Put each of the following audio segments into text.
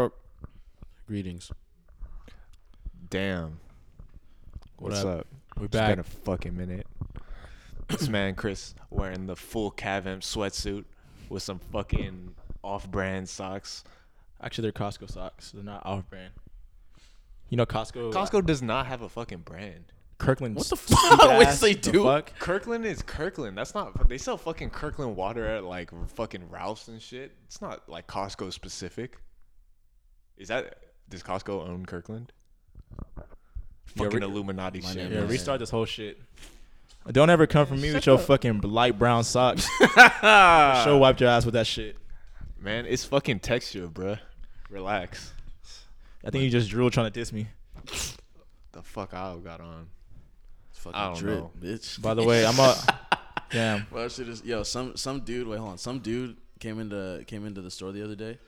Yup. Greetings. Damn. What What's up? up? We're It's back. been a fucking minute. this man Chris wearing the full Cavem sweatsuit with some fucking off-brand socks. Actually, they're Costco socks. They're not off brand. You know Costco. Costco does not have a fucking brand. Kirkland. What the fuck? Wait, ass, they the do? Fuck? Kirkland is Kirkland. That's not. They sell fucking Kirkland water at like fucking Ralph's and shit. It's not like Costco specific. Is that? Does Costco own Kirkland? Yeah, Fucking re- Illuminati My shit. name Yeah, is- restart this whole shit. Don't ever come for me with your fucking light brown socks. Show wiped your ass with that shit. Man, it's fucking texture, bruh. Relax. I think you just drooled trying to diss me. The fuck I got on. It's fucking I don't drip, know. bitch. By the way, I'm a. Damn. Well, shit is yo. Some some dude. Wait, hold on. Some dude came into came into the store the other day.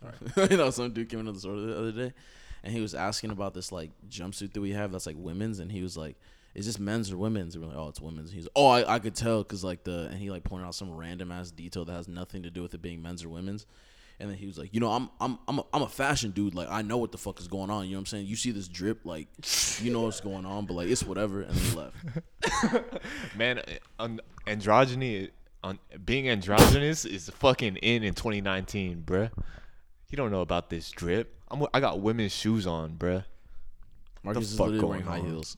Sorry, you know, some dude came into the store the other day, and he was asking about this like jumpsuit that we have that's like women's, and he was like, "Is this men's or women's?" And we're like, "Oh, it's women's." And he's, "Oh, I, I could tell because like the," and he like pointed out some random ass detail that has nothing to do with it being men's or women's. And then he was like, you know, I'm I'm I'm a, I'm a fashion dude. Like I know what the fuck is going on. You know what I'm saying? You see this drip, like you know what's going on, but like it's whatever. And then he left. Man, un- androgyny, un- being androgynous is fucking in in 2019, bruh. You don't know about this drip. I'm, I got women's shoes on, bruh. Marcus is fuck literally going wearing high heels.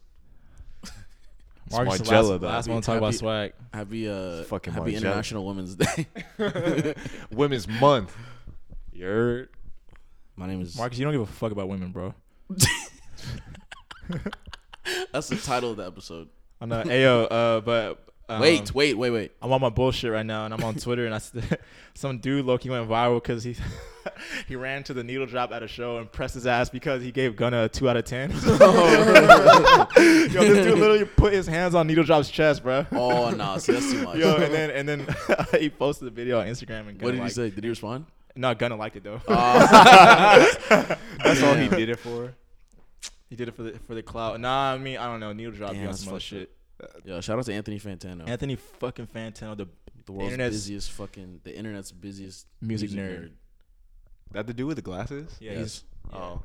Marcus, the Margiela, last, though. last Happy- one to talk about swag. Happy uh Fucking happy Margiela. International Women's Day. Women's month. You're My name is Marcus, you don't give a fuck about women, bro. That's the title of the episode. I know. Ayo, uh, but. Um, wait, wait, wait, wait. I'm on my bullshit right now, and I'm on Twitter, and I s- some dude Loki went viral because he he ran to the needle drop at a show and pressed his ass because he gave Gunna a two out of ten. Yo, this dude literally put his hands on needle drop's chest, bro. Oh no, see that's too much. Yo, and then and then he posted the video on Instagram and Gunna what did he liked- say? Did he respond? No, Gunna liked it though. Oh. that's all he did it for. he did it for the for the clout. Nah, I mean I don't know. Needle drop, Damn, you on that's some other shit. Yo, shout out to Anthony Fantano, Anthony fucking Fantano, the the world's internet's- busiest fucking, the internet's busiest Music nerd. That to do with the glasses? yeah, He's- he's Oh.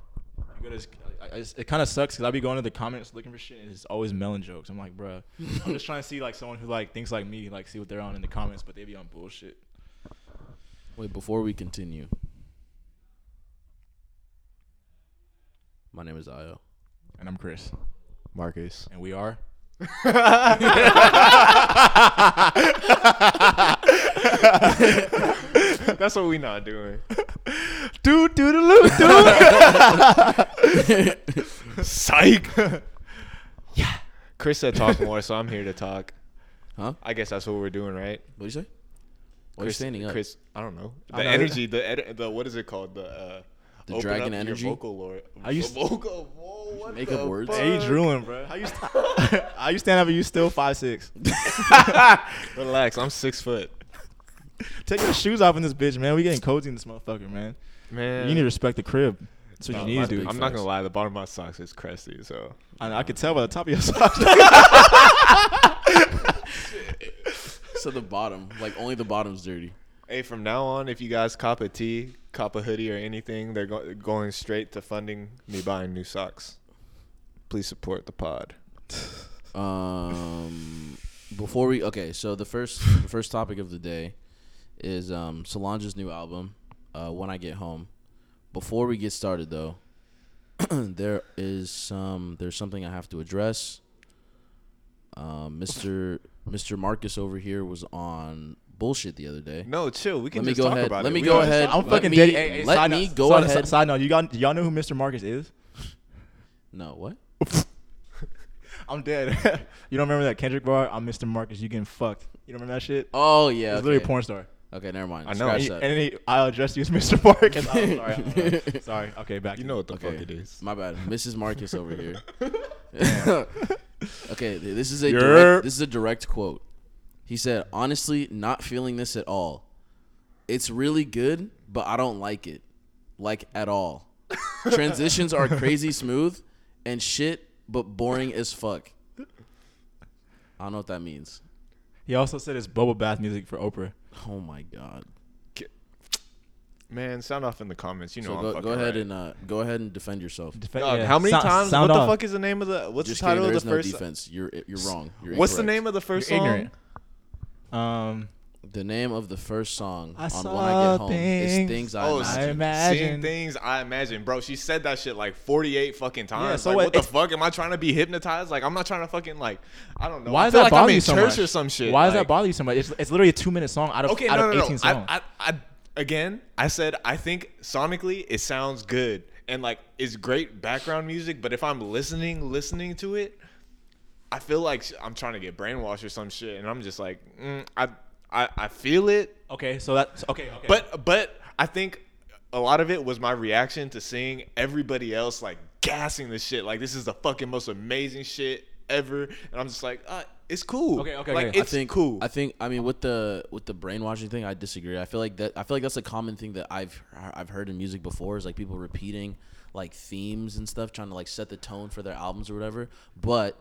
You his- I- I- it kind of sucks because I be going to the comments looking for shit and it's always melon jokes. I'm like, bruh, I'm just trying to see like someone who like thinks like me, like see what they're on in the comments, but they be on bullshit. Wait, before we continue, my name is Ayo. And I'm Chris, Marcus. and we are. That's what we not doing. Dude, dude, dude, dude. Psych. yeah. Chris said talk more, so I'm here to talk. Huh? I guess that's what we're doing, right? What do you say? Why are you standing up? Chris, I don't know. The I know. energy, the ed- the what is it called? The uh, The open dragon up your energy? Vocal lord. Are you vocal? Whoa, what Make the up words? fuck? hey, you drooling, bro. How you? St- How you stand up? and You still five six? Relax, I'm six foot. Take your shoes off in this bitch, man. We getting cozy in this motherfucker, man. Man, You need to respect the crib. That's what No, you need to do. I'm not gonna lie. The bottom of my socks is crusty, so I, I could tell by the top of your socks. So the bottom, like only the bottom's dirty. Hey, from now on, if you guys cop a tee, cop a hoodie, or anything, they're go- going straight to funding me buying new socks. Please support the pod. Um, before we okay, so the first the first topic of the day is um Solange's new album, uh, When I Get Home. Before we get started though, there is some there's something I have to address. Um, Mr. Mr. Marcus over here was on bullshit the other day. No, chill. We can Let me just go talk ahead. about Let it. me We go don't- ahead. I'm Let fucking me- dead. Hey, hey, let side me note- go side- ahead. Side note, you got y'all know who Mr. Marcus is? No, what? I'm dead. you don't remember that Kendrick bar? I'm Mr. Marcus. You getting fucked. You don't remember that shit? Oh yeah, It's okay. literally a porn star. Okay, never mind. I know. Scratch he, that. and he, I'll address you as Mr. Marcus. I'm sorry. I'm sorry. sorry. Okay, back. You know what the Okay. fuck it is. My bad, Mrs. Marcus over here. okay, th- this is a Yerp. direct, this is a direct quote. He said, "Honestly, not feeling this at all. It's really good, but I don't like it, like at all. Transitions are crazy smooth and shit, but boring as fuck. I don't know what that means. He also said it's bubble bath music for Oprah. Oh my god. Man, sound off in the comments. You know, so I'm go, fucking go ahead right. and uh, go ahead and defend yourself. Defen- Dog, yeah. how many Sou- times? Sound what off. the fuck is the name of the? What's Just the title kidding, of the there is first? no defense. You're you're wrong. You're What's the name of the 1st You're song? ignorant. Um, The name of the first song I on When I Get Home is things Things I Oh, Imagine. I seeing imagine. things I imagine, bro. She said that shit like 48 fucking times. Yeah, so like, what- what the it's- fuck? Am I trying to be hypnotized? Like, I'm not trying to fucking like, I don't know. why I does feel that like bother I'm in you so church much? or some shit. Why does like, that bother you so much? It's, it's literally a two minute song out of Okay, out no, of no, 18 no. songs. I, I, I, again, I said I think sonically it sounds good and like it's great background music. But if I'm listening, listening to it, I feel like I'm trying to get brainwashed or some shit, and I'm just like, mm, I, I, I feel it, okay, so that's okay. Okay, but but I think a lot of it was my reaction to seeing everybody else like gassing the shit. Like this is the fucking most amazing shit ever, and I'm just like, uh, it's cool. Okay, okay, like okay. it's I think cool. I think I mean with the with the brainwashing thing, I disagree. I feel like that I feel like that's a common thing that I've I've heard in music before is like people repeating like themes and stuff, trying to like set the tone for their albums or whatever. But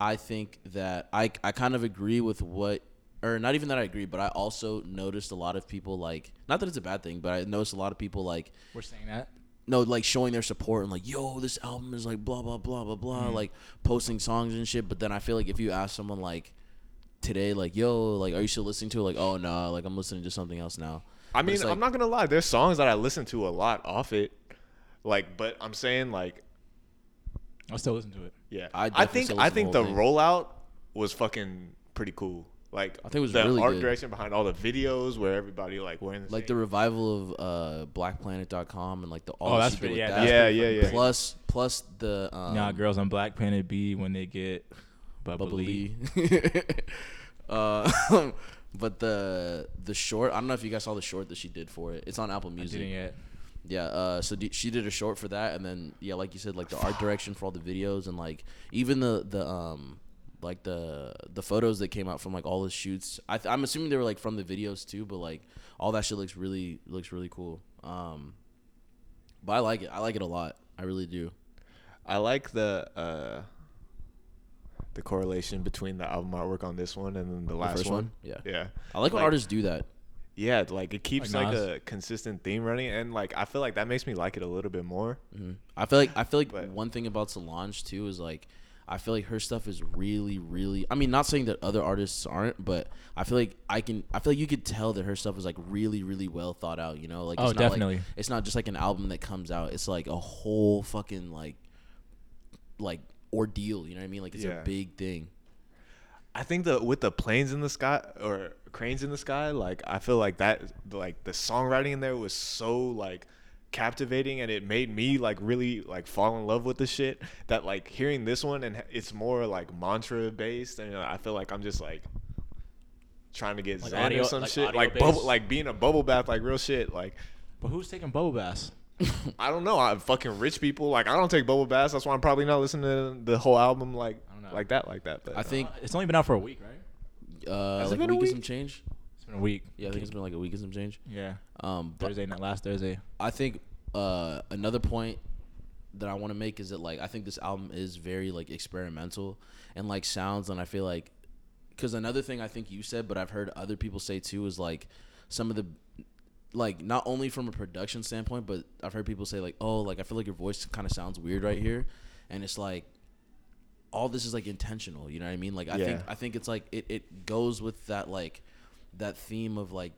I think that I I kind of agree with what or not even that I agree, but I also noticed a lot of people like not that it's a bad thing, but I noticed a lot of people like we're saying that. no, like showing their support and like, yo, this album is like blah blah blah blah blah, mm-hmm. like posting songs and shit. But then I feel like if you ask someone like today, like, yo, like, are you still listening to it? Like, oh no, like I'm listening to something else now. I But mean, like- I'm not gonna lie. There's songs that I listen to a lot off it, like, but I'm saying like, I'll still listen to it. yeah, I I, think I think the the rollout was fucking pretty cool. Like, I think it was the really art good. direction behind all the videos where everybody like wearing the Like same- the revival of uh BlackPlanet.com and like the all Oh, that's she pretty- yeah, that. Yeah, pretty yeah, yeah. Plus plus the um, nah, girls on Black Planet B when they get bubbly. bubbly. uh, but the the short, I don't know if you guys saw the short that she did for it. It's on Apple I Music. didn't yet. Yeah, uh, so d- she did a short for that, and then yeah, like you said, like the art direction for all the videos, and like even the the um like the the photos that came out from like all the shoots. I th- I'm assuming they were like from the videos too, but like all that shit looks really looks really cool. Um, but I like it. I like it a lot. I really do. I like the uh the correlation between the album artwork on this one and then the last first one. one? Yeah. yeah, I like when Like- artists do that. yeah. Like it keeps Like like, a consistent theme running, and like I feel like that makes me like it a little bit more. hmm I feel like I feel like But- one thing about Solange too is like I feel like her stuff is really really I mean not saying that other artists aren't but I feel like I can I feel like you could tell that her stuff is like really really well thought out you know like Oh, it's not like- definitely. it's not just like an album that comes out it's like a whole fucking like like ordeal you know what I mean like it's Yeah. a big thing I think the with the planes in the sky or cranes in the sky, like I feel like that like the songwriting in there was so like captivating and it made me like really like fall in love with the shit that like hearing this one and it's more like mantra based and you know, I feel like I'm just like trying to get Like zen audio- or some like shit audio like bubble like being a bubble bath like real shit like But who's taking bubble baths? I don't know. I'm fucking rich people. Like I don't take bubble baths. That's why I'm probably not listening to the whole album like I don't know. like that like that. But I think Uh, it's only been out for a week, right? uh Has it like been a a week, and some change It's been a week. yeah I think it's been like a week and some change Yeah, um Thursday night, last Thursday. I think uh, another point that I want to make is that like I think this album is very like experimental and like sounds, and I feel like because another thing I think you said, but I've heard other people say too is like some of the like not only from a production standpoint, but I've heard people say like, oh, like I feel like your voice kind of sounds weird right here, and it's like all this is like intentional. You know what I mean? Like I think I think it's like it, it goes with that like that theme of like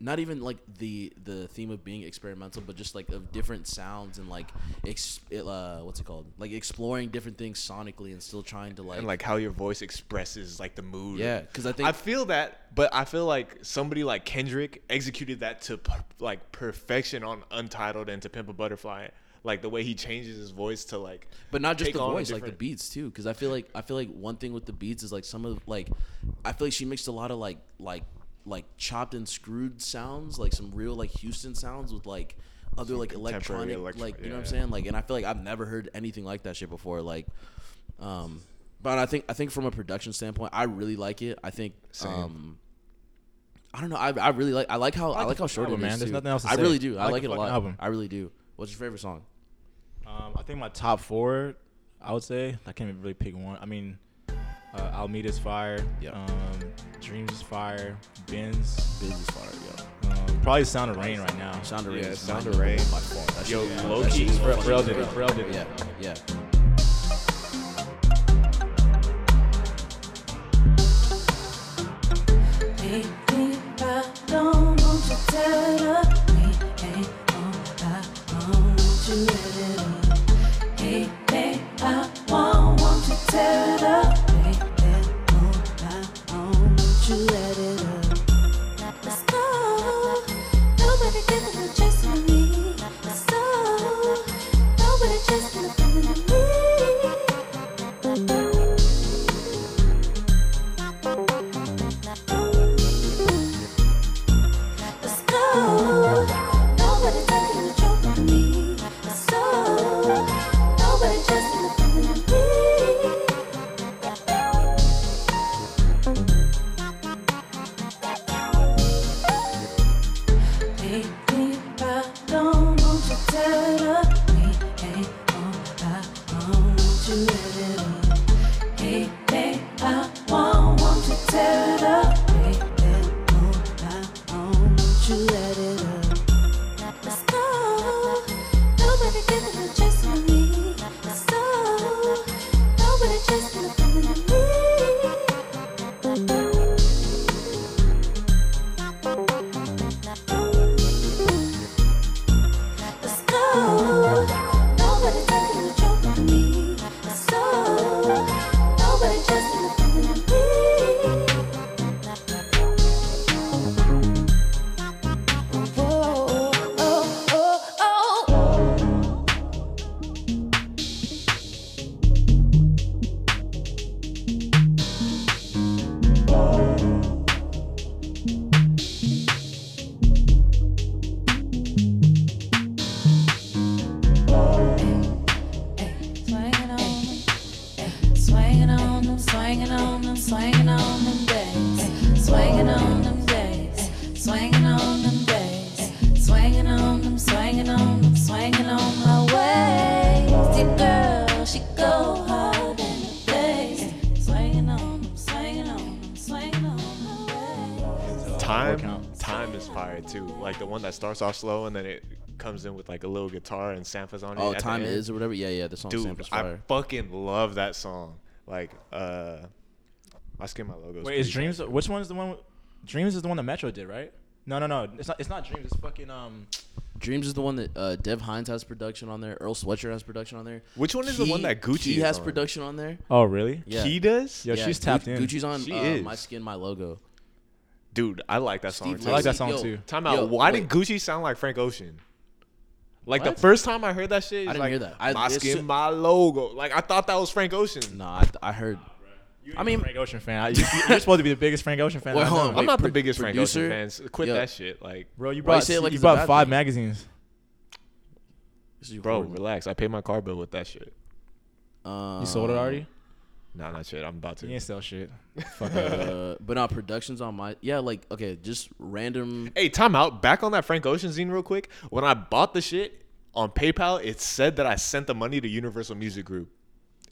not even like the the theme of being experimental, but just like of different sounds and like ex- it, uh, what's it called? Like exploring different things sonically and still trying to like, and like how your voice expresses like the mood. yeah, because I think I feel that, but I feel like somebody like Kendrick executed that to p- like perfection on Untitled and to Pimp a Butterfly. Like the way he changes his voice to like, But not just the voice, like the beats too. Because I feel like I feel like one thing with the beats is like some of like, I feel like she mixed a lot of like like like chopped and screwed sounds, like some real like Houston sounds with like other like contemporary electronic, electro- like you know what I'm yeah. saying? Like, and I feel like I've never heard anything like that shit before. Like, um, but I think I think from a production standpoint, I really like it. I think Same. um. I don't know. I, I really like. I like how I like like, how fucking short album, it is. man. There's too. nothing else to I say. really do. I I, like like, it a lot. album. I really do. What's your favorite song? Um, I think my top four, I would say I can't even really pick one. I mean, uh, Almeda's fire. Yeah. Um, Dreams is fire. Ben's. Biz is fire, yo. Um, probably Sound of Rain right now. Sound of Rain. Yeah, Sound of Rain. by far. That Yo, yeah, low that key, Pharrell- funny Pharrell as did it. Pharrell did it. Yeah, yeah. Baby, I don't want you tied up. We ain't on I want you let it up. Hey, hey, I won't want you tear it up. The chance of me. Go. Nobody feeling of me. Starts off slow and then it comes in with like a little guitar and samples on it. Oh, at the time is or whatever. Yeah, yeah. The song Dude, samples I fire. fucking love that song. Like, uh, I skin my logo. Wait, is Dreams? Which one is the one? Dreams is the one that Metro did, right? No, no, no. It's not. It's not Dreams. It's fucking um. Dreams is the one that uh, Dev Hynes has production on there. Earl Sweatshirt has production on there. Which one is the one that Gucci He is has on? production on there. Oh, really? Yeah. He does, Yo, Yeah, she's Gu- tapped in. Gucci's on She uh, is. My Skin, My Logo. Dude. I like that song Steve too. I like that song yo, too. Time out. Yo, Why wait. did Gucci sound like Frank Ocean? Like What? the first time I heard that shit, I didn't like, hear that. I- my it's skin, ju- my logo. Like I thought that was Frank Ocean. No, I, I heard. I mean, Frank Ocean fan. I- you, you're supposed to be the biggest Frank Ocean fan. Wait, I hold know. on, I'm wait, not the pro- biggest Frank producer? Ocean fans. Quit Yo. that shit. Like, Bro, you Why you brought say it like you it's a brought bad five thing? magazines. this is bro, horrible. relax. I paid my car bill with that shit. Um, You sold it already? Nah, not shit. I'm about to. You ain't sell shit. Fuck. Uh, but no, productions on my yeah, like okay, just random. Hey, time out. Back on that Frank Ocean scene real quick. When I bought the shit on PayPal, it said that I sent the money to Universal Music Group.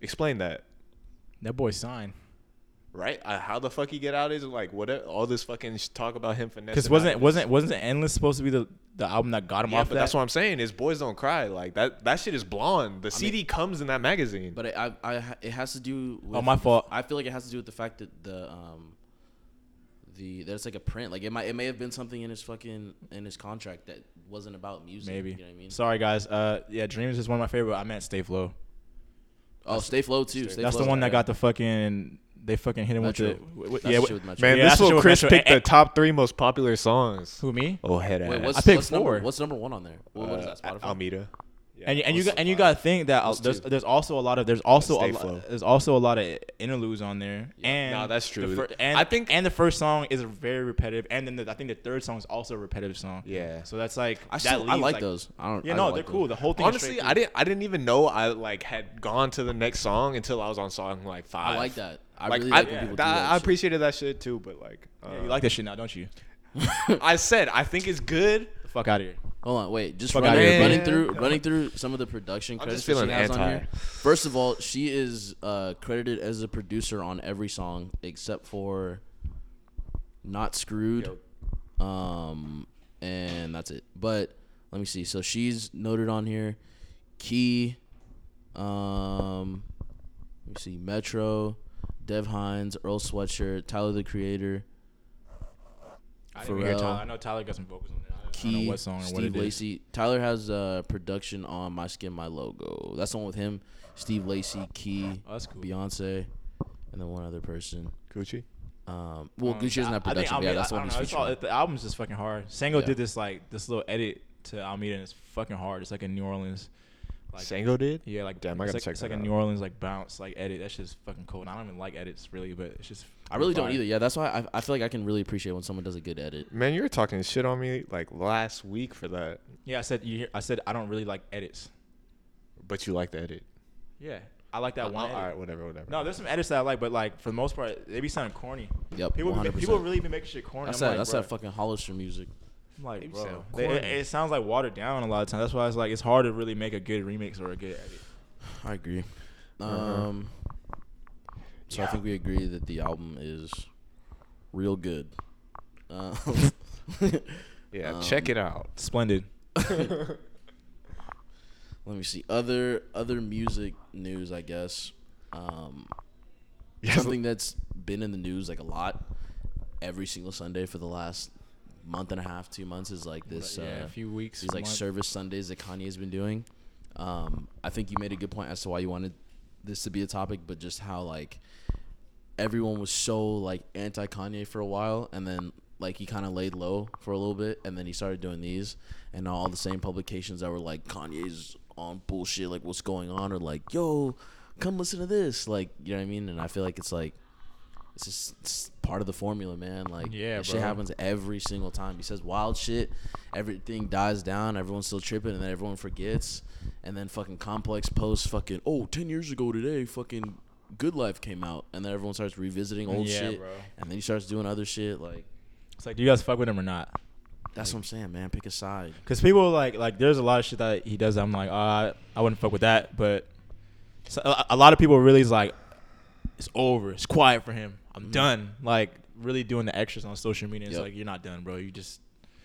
Explain that. That boy signed. Right? Uh, how the fuck he get out is like what all this fucking talk about him finessing. Because wasn't out wasn't wasn't Endless supposed to be the the album that got him Yeah, off but that? that's what I'm saying. Is boys don't cry like that. That shit is blonde. The CD comes in that magazine. But I, I, I, it has to do. With, Oh, my fault. I feel like it has to do with the fact that the um, the there's like a print. Like it might, it may have been something in his fucking in his contract that wasn't about music. Maybe. You know what I mean? Sorry guys. Uh, yeah, Dreams is one of my favorite. I meant Stay Flo. oh, Stay Flo too. Stay that's the one that got the fucking. They fucking hit him Metro. with the. With, That's yeah, the with- Metro. Man, Yeah, this that's the shit fool with Chris Metro. picked And- the top three most popular songs. who me? Oh head ass. Wait, what's, I picked what's number, four. what's number one on there? What, what is that? Uh, Spotify. Almeda. And you, and you got and you got to think that uh, there's two? there's also a lot of there's also a Stay lot, Flow. there's also a lot of interludes on there and Nah, that's the true. fir- and I think- and the first song is very repetitive and then the, I think the third song is also a repetitive song Yeah. so that's like I that still, I leaves, like those. I don't. yeah I no don't they're like cool those. the whole thing Honestly, straight I didn't. I didn't even know I like had gone to the next song until I was on song like five. I like that. I like really I, like when people do that- that. I shit. appreciated that shit too, but like, uh, yeah, you like that shit now don't you I said, I think it's good. The fuck out of here Hold on, wait. Just Fuck running, outta here, running man. through running through some of the production I'm credits just that she feeling has on anti. here. First of all, she is uh, credited as a producer on every song except for "Not Screwed," um, and that's it. But let me see. So she's noted on here. Key, um, let me see. Metro, Dev Hynes, Earl Sweatshirt, Tyler the Creator, I didn't even hear Pharrell. Tyler. I know Tyler got some vocals on there. I don't Key, know what song or what Steve it is. Lacy. Tyler has uh, production on My Skin, My Logo. That's the one with him, Steve Lacy, Key, Oh, that's cool. Beyonce, and then one other person. Gucci. Um, well, Um, Gucci doesn't have I- I think production, but yeah, Almeda- that's the I one don't he's know, all- The album's just fucking hard. Sango Yeah. did this like this little edit to Almeda, and it's fucking hard. It's like a New Orleans, like Sango did. yeah, like Damn, I gotta like, check it's like that a. New Orleans like bounce like edit. That's just fucking cool. And I don't even like edits really, but it's just. I really don't either. Yeah, that's why I, I feel like I can really appreciate when someone does a good edit. Man, you were talking shit on me like last week for that, Yeah, I said you. Hear, I said I don't really like edits. but you like the edit. Yeah, I like that Uh, one. all edit. right, whatever, whatever. No, there's some edits that I like, but like for the most part, they be sounding corny. Yep, People, be, 100%. people really be making shit corny. That's I'm that. like, that's bro. that fucking Hollister music. I'm like, bro, sound they- it, corny. it sounds like watered down a lot of times. That's why it's like it's hard to really make a good remix or a good edit. I agree. Uh-huh. Um, so I think we agree that the album is real good. Uh, yeah, um, check it out. Splendid. let me see other other music news. I guess um, Yes. something that's been in the news like a lot every single Sunday for the last month and a half, two months is like this. yeah, uh, a few weeks. these like month. service Sundays that Kanye's been doing. Um, I think you made a good point as to why you wanted this to be a topic, but just how like everyone was so like anti Kanye for a while, and then like he kind of laid low for a little bit, and then he started doing these, and all the same publications that were like Kanye's on bullshit, like what's going on, or like yo, come listen to this, like you know what I mean? And I feel like it's like it's just it's part of the formula, man. Like Yeah, shit happens every single time. He says wild shit, everything dies down, everyone's still tripping, and then everyone forgets. And then fucking Complex posts fucking oh 10 years ago today, fucking Good Life came out, and then everyone starts revisiting old Yeah, shit, bro. and then he starts doing other shit. Like It's like, do you guys fuck with him or not? that's what I'm saying, man. Pick a side. Because people like like there's a lot of shit that he does. That I'm like, uh, I wouldn't fuck with that. But so, a, a lot of people really is like, it's over. It's quiet for him. I'm Mhm. done. Like really doing the extras on social media. It's Yep. like you're not done, bro. You just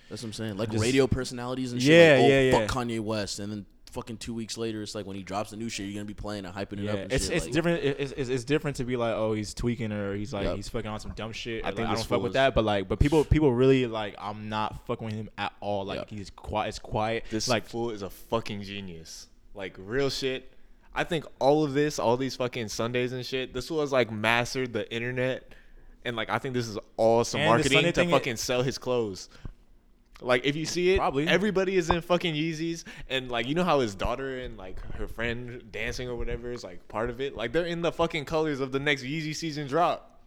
That's what I'm saying. Like Just- radio personalities and shit. Yeah, like, oh, yeah, fuck yeah. Kanye West, and then fucking two weeks later, it's like when he drops the new shit, you're gonna be playing and hyping it yeah. up. And It's shit. it's like, different. It's, it's it's different to be like, oh, he's tweaking or he's like Yep. he's fucking on some dumb shit. I like, think I don't fuck with that. But like, but people people really like, I'm not fucking with him at all. Like Yep. he's quiet. It's quiet. This like fool is a fucking genius. Like real shit. I think all of this, all these fucking Sundays and shit, this was like mastered the internet, and like I think this is all some And the marketing Sunday to thing- fucking sell his clothes. Like if you see it, Probably. everybody is in fucking Yeezys, and like you know how his daughter and like her friend dancing or whatever is like part of it. Like they're in the fucking colors of the next Yeezy season drop.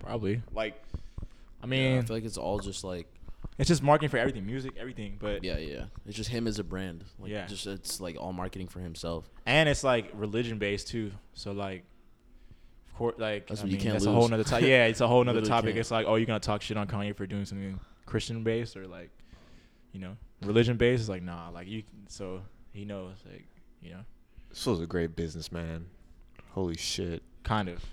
probably. Like I yeah, mean, I feel like it's all just like it's just marketing for everything, music, everything. But yeah, yeah. It's just him as a brand. Like, Yeah. just it's like all marketing for himself. and it's like religion based too. So like, of course, like That's I what you mean, can't that's a whole lose. nother topic. Yeah, it's a whole nother topic. can't. It's like, oh, you're gonna talk shit on Kanye for doing something Christian based or like, you know, religion based. It's like nah, like you. So he knows, like, you know, this was a great businessman. Holy shit. kind of.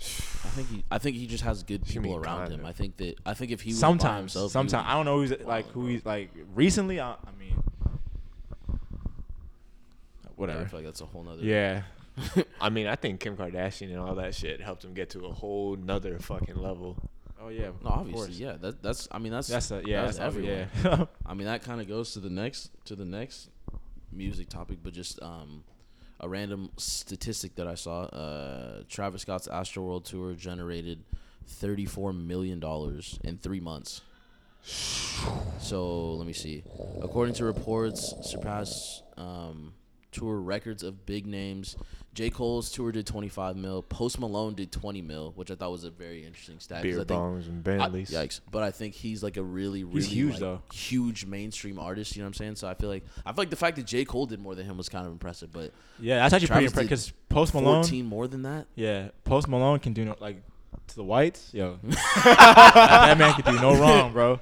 I think he, I think he just has good You people mean around kinda. him. I think that I think if he was by Sometimes, himself, he sometimes would- I don't know who's like who he's like recently. I, I mean, Yeah, whatever. I feel like that's a whole nother. Yeah, I mean, I think Kim Kardashian and all that shit helped him get to a whole nother fucking level. Oh yeah. No, obviously, course. yeah. That that's. I mean, that's That's a, yeah. that's That's everyone. Yeah. I mean, that kind of goes to the next to the next music topic, but just um, a random statistic that I saw. Uh, Travis Scott's Astroworld tour generated thirty-four million dollars in three months. So let me see. According to reports, surpassed um, tour records of big names. J. Cole's tour did 25 mil. Post Malone did 20 mil, which I thought was a very interesting stat. 'cause Beer I think bongs and Bentleys. Yikes! But I think he's like a really, really huge, like, though. huge mainstream artist. You know what I'm saying? So I feel like I feel like the fact that J Cole did more than him was kind of impressive. But Yeah, that's actually pretty Travis impressive because Post Malone. 14 more than that. Yeah, Post Malone can do no, like to the whites. Yo, that man could do no wrong, bro.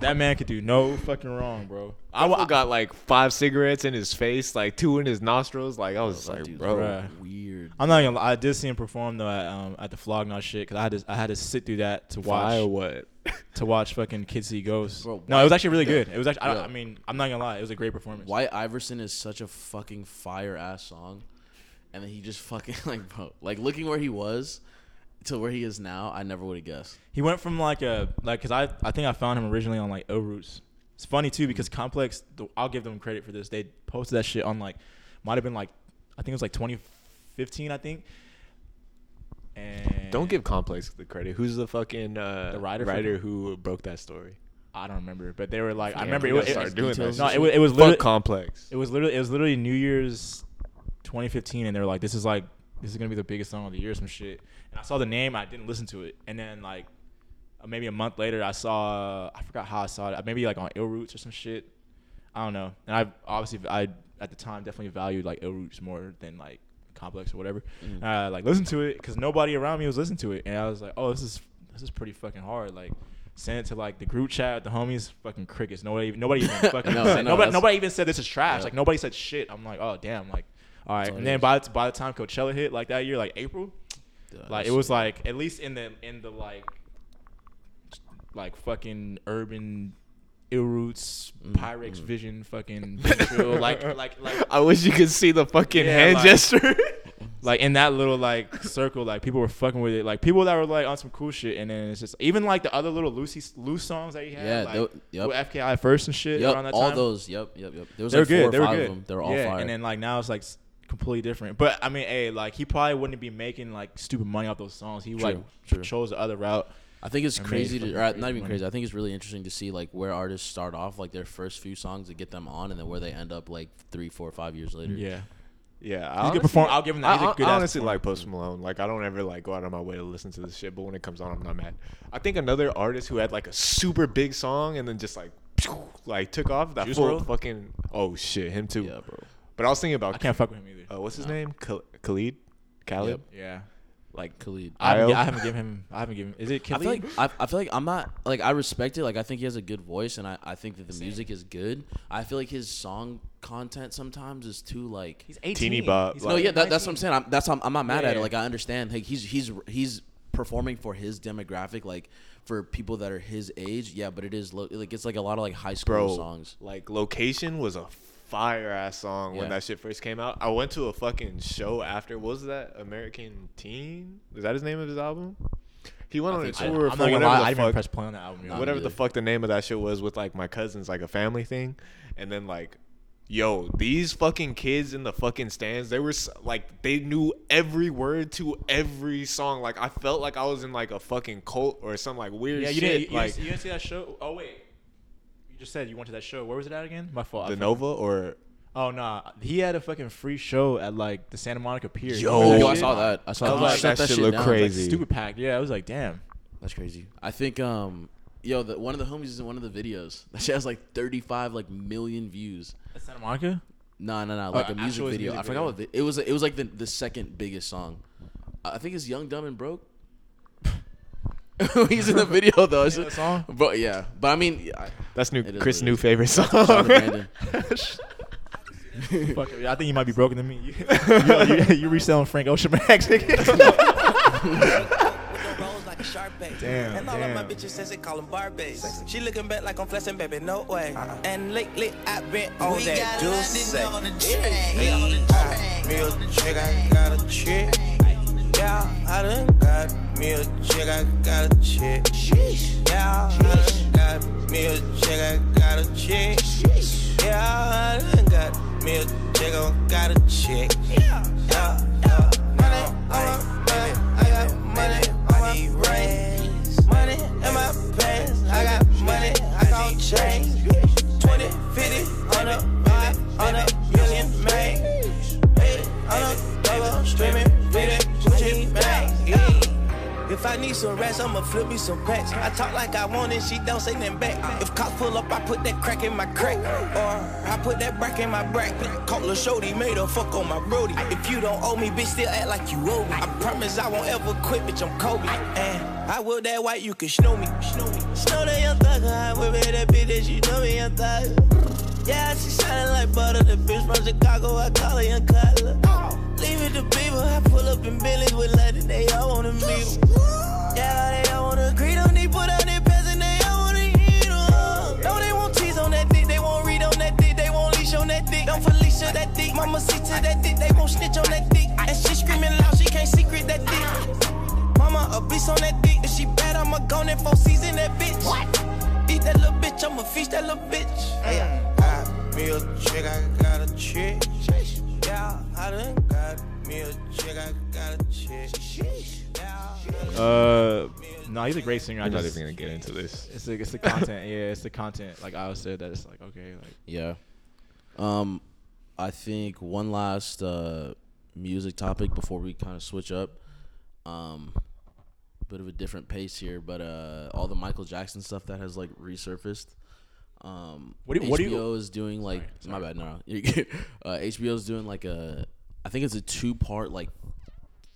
That man could do no fucking wrong, bro. I w- got like five cigarettes in his face, like two in his nostrils. Like I was just like, dude's bro, Bruh. weird. I'm not gonna. lie, I did see him perform though at um at the Flog Gnaw shit because I had to I had to sit through that to watch. why or what? to watch fucking Kids See Ghosts. Bro, no, it was actually really good. It was actually. I, Yeah. I mean, I'm not gonna lie. It was a great performance. White Iverson is such a fucking fire ass song, and then he just fucking like bro, like looking where he was to where he is now. I never would have guessed. He went from like a like because I I think I found him originally on like O Roots. It's funny too because Complex. the- I'll give them credit for this. They posted that shit on like might have been like I think it was like 2015. I think. And Don't give Complex the credit. Who's the fucking uh, The writer writer who broke that story? I don't remember, but they were like I remember it was gotta it, doing this. no shit. it was it was Fuck literally Complex. it was literally it was literally New Year's 2015, and they were like, "This is like this is gonna be the biggest song of the year, some shit." And I saw the name, I didn't listen to it, and then like uh, maybe a month later, I saw I forgot how I saw it, maybe like on Ill Roots or some shit. I don't know, and I obviously I at the time definitely valued like Ill Roots more than like Complex or whatever. Mm. I like listened to it because nobody around me was listening to it, and I was like, "Oh, this is this is pretty fucking hard." Like. send it to like the group chat, the homies, fucking crickets. Nobody, even- nobody even fucking. No, said, no, nobody, nobody even said this is trash. Yeah. Like nobody said shit. I'm like, oh damn, like, all right. And then by the, by the time Coachella hit, like that year, like April, Yeah, like it was like at least in the in the like like fucking urban ill roots Mm, pyrex mm. vision fucking Ventrilo, like like like I wish you could see the fucking Yeah, hand like- gesture. like in that little like circle like people were fucking with it like people that were like on some cool shit and then it's just even like the other little Lucy loose songs that he had Yeah, like, yep. with FKI first and shit Yep, around that all time. those. Yep, yep, yep. There was they were like four good. or They were good. of them. They were all yeah, fire. and then like now it's like completely different. But I mean, hey, like he probably wouldn't be making like stupid money off those songs. He True, like true. chose the other route. I think it's crazy to, or uh, not even money. crazy. I think it's really interesting to see like where artists start off, like their first few songs to get them on, and then where they end up like three, four, five years later. Yeah, yeah, I he's a honestly- good performer. I'll give him that. He's a I- good I honestly performer. like Post Malone. Like I don't ever like go out of my way to listen to this shit, but when it comes on, I'm not mad. I think another artist who had like a super big song and then just like like took off that Juice full WRLD? fucking oh shit him too. Yeah, bro. But I was thinking about I about can't fuck with him either. Uh, what's his No. name? Khal- Khalid, Khalid. Yep. yeah, Like Khalid. I haven't, I haven't given him. I haven't given. Is it I feel like I, I feel like I'm not like I respect it. Like I think he has a good voice, and I, I think that the music is good. I feel like his song content sometimes is too like. he's 18. Teeny bop, He's like- no, like yeah, that, that's what I'm saying. I'm, that's I'm, I'm not mad Yeah, at it. Like I understand. Like he's he's he's performing for his demographic, like for people that are his age. Yeah, but it is lo- like it's like a lot of like high school bro, songs. like Location was a fire ass song when Yeah. that shit first came out. I went to a fucking show after. What was that American Teen? Is that his name of his album? He went I on a tour I'm for whatever lie. the I didn't fuck press play on that album. Whatever neither. the fuck the name of that shit was with like my cousins, like a family thing, and then like, yo, these fucking kids in the fucking stands, they were like, they knew every word to every song. Like, I felt like I was in like a fucking cult or some like weird Yeah, you shit. didn't. You, like didn't see, you didn't see that show. Oh wait, just said you went to that show. Where was it at again? My fault. The. Nova or Oh nah, he had a fucking free show at like the Santa Monica Pier. Yo, Yo, I saw that. I saw I that. was like, shut that shit shit look down. Like, crazy. stupid packed. Yeah, I was like, damn. That's crazy. I think um yo, the, one of the homies is in one of the videos. That shit has like 35 like million views. At Santa Monica. No, no, no, like a music video. music I forgot what vi- it was. It was like the the second biggest song. I think it's Young, Dumb, and Broke. He's in the video though. It's Name the song? But yeah, but I mean, I, that's new Chris' what new is. favorite song. shout out to Brandon. Fuck it. I think you might be broken than me. You, you, you, you reselling Frank Ocean Max. rolls sharp bait. Damn, And all of my damn. bitches says they call them Barbies. She looking back like I'm flexing, baby, no way. And lately I've been on We that got juice. London on the Yeah, track. yeah. On the Ah, Me a chick, I got a chick. Yeah, I done got me a chick, I got a chick. Yeah, I done got me a chick, I got a chick. Yeah, yeah. Money, on uh-huh, uh-huh, my uh-huh, money, I got money on my brain. Need some rest, I'ma flip me some packs. I talk like I want it, she don't say nothing back. If cops pull up, I put that crack in my crack. Or I put that brack in my brack. Call a shorty, made her fuck on my brody. If you don't owe me, bitch, still act like you owe me. I promise I won't ever quit, bitch, I'm Kobe. And I will that white, you can snow me. Snow that young thug, I it, that bitch, that you know me, young thug. Yeah, she shining like butter. The bitch from Chicago, I call her young Cutler. Leave it to people, I pull up in Billy's with London, they all wanna meet. Yeah, they wanna agree on they put out their pants and they all wanna eat them. No, they won't tease on that dick, they won't read on that dick, they won't leash on that dick. Don't Felicia that dick, mama see to that dick, they won't snitch on that dick. And she screaming loud, she can't secret that dick. Mama a beast on that dick, if she bad, I'ma go in four season that bitch. What? Eat that little bitch, I'ma feast that little bitch. Mm. Hey. Got me a chick, I got a chick. Yeah, I done got me a chick, I got a chick. Sheesh. Uh, no, he's a great singer. I I'm not just, even gonna get into this. it's the, it's the content. yeah, it's the content. Like I said, that it's like okay, like Yeah. Um, I think one last uh, music topic before we kind of switch up. Um, bit of a different pace here, but uh, all the Michael Jackson stuff that has like resurfaced. Um, What do you- HBO what do you- is doing like Sorry, my bad, no, You're uh, HBO is doing like a, I think it's a two part like,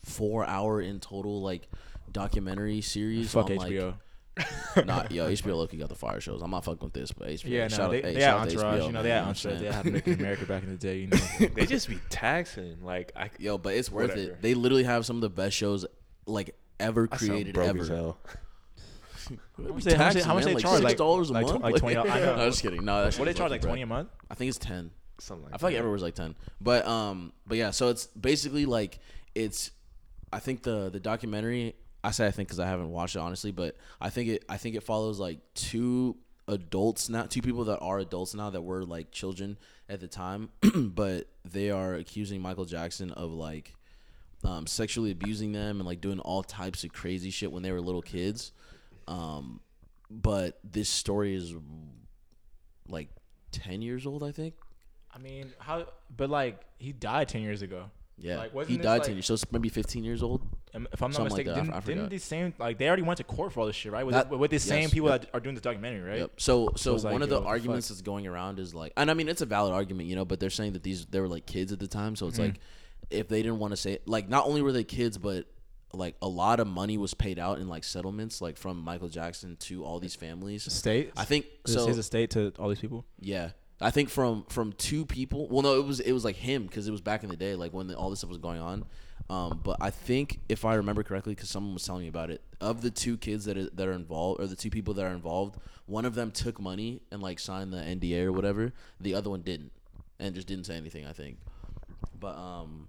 four hour in total like documentary series. fuck on, like- HBO. Not yo, HBO Loki got the fire shows. I'm not fucking with this, but HBO. yeah, no, shout they, out, hey, they shout had out to Entourage. HBO, you know, they had what I'm Entourage. They had Making America back in the day. You know, they just be taxing. Like I, Yo, but it's worth Whatever. it. They literally have some of the best shows like ever I sound created broke ever. as hell. how much they, how much they, how much they like charge? Six dollars a like, month. Like twenty. I know. no, just kidding. No, that's What they charge like twenty a month? I think it's ten. Something like that. I feel like that. everywhere's like ten. But um, but yeah. So it's basically like it's. I think the the documentary. I say I think because I haven't watched it honestly, but I think it. I think it follows like two adults now, two people that are adults now that were like children at the time, but they are accusing Michael Jackson of like um, sexually abusing them and like doing all types of crazy shit when they were little kids. Um, but this story is like ten years old, I think. I mean, how? But like, he died ten years ago. Yeah, Like, wasn't he died like- ten years, so maybe fifteen years old. If I'm not Something like mistaken. I- didn't, I didn't these same like they already went to court for all this shit, right? With, That- with the same yes, people yep. that are doing this documentary, right? Yep. So, so, it's one like, of the what the arguments that's going around is like, and I mean, it's a valid argument, you know, but they're saying that these they were like kids at the time, so it's Mm-hmm. like if they didn't want to say like not only were they kids, but like a lot of money was paid out in like settlements, like from Michael Jackson to all these families. State, I think so so. his estate to all these people. Yeah, I think from from two people. Well, no, it was it was like him because it was back in the day, like when the, all this stuff was going on. Um, but I think if I remember correctly, because someone was telling me about it, of the two kids that are, that are involved, or the two people that are involved, one of them took money and like signed the NDA or whatever. The other one didn't, and just didn't say anything. I think. But um,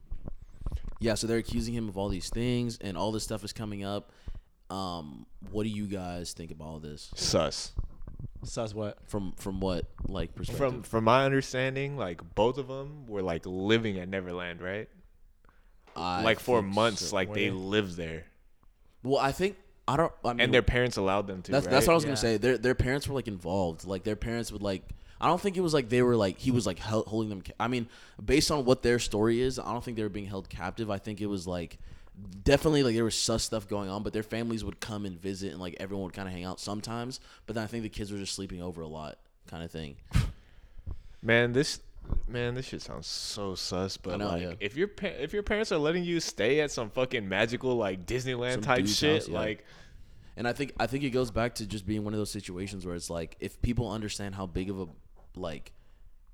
yeah. So they're accusing him of all these things, and all this stuff is coming up. Um, what do you guys think about all this? sus. Sus what? From from what like perspective? From from my understanding, like both of them were like living at Neverland, right? I like for months, so. like they they? lived there, Well, I think I don't. I mean, and their parents allowed them to. that's right? that's what I was Yeah. gonna say. Their their parents were like involved. Like their parents would like. I don't think it was like they were like he was like hel- holding them. Ca- I mean, based on what their story is, I don't think they were being held captive. I think it was like definitely like there was sus stuff going on, but their families would come and visit, and like everyone would kind of hang out sometimes. But then I think the kids were just sleeping over a lot, kind of thing. Man, this man, this shit sounds so sus. But know, like, yeah. if your pa- if your parents are letting you stay at some fucking magical like Disneyland Some type shit, house, yeah. like And I think I think it goes back to just being one of those situations where it's like if people understand how big of a like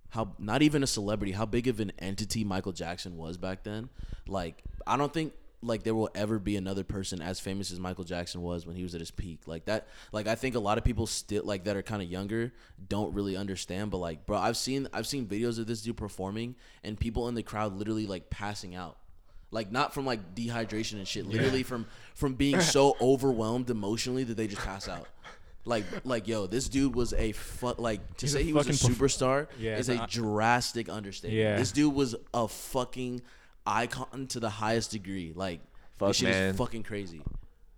how not even a celebrity, how big of an entity Michael Jackson was back then, like I don't think like there will ever be another person as famous as Michael Jackson was when he was at his peak. Like that like I think a lot of people still like that are kind of younger don't really understand, but like bro, I've seen I've seen videos of this dude performing and people in the crowd literally like passing out like not from like dehydration and shit literally from from being so overwhelmed emotionally that they just pass out like like yo this dude was a fu- like to He's say he was a fucking perf- superstar Yeah, is a drastic understatement Yeah. this dude was a fucking icon to the highest degree like Fuck, this shit man. is fucking crazy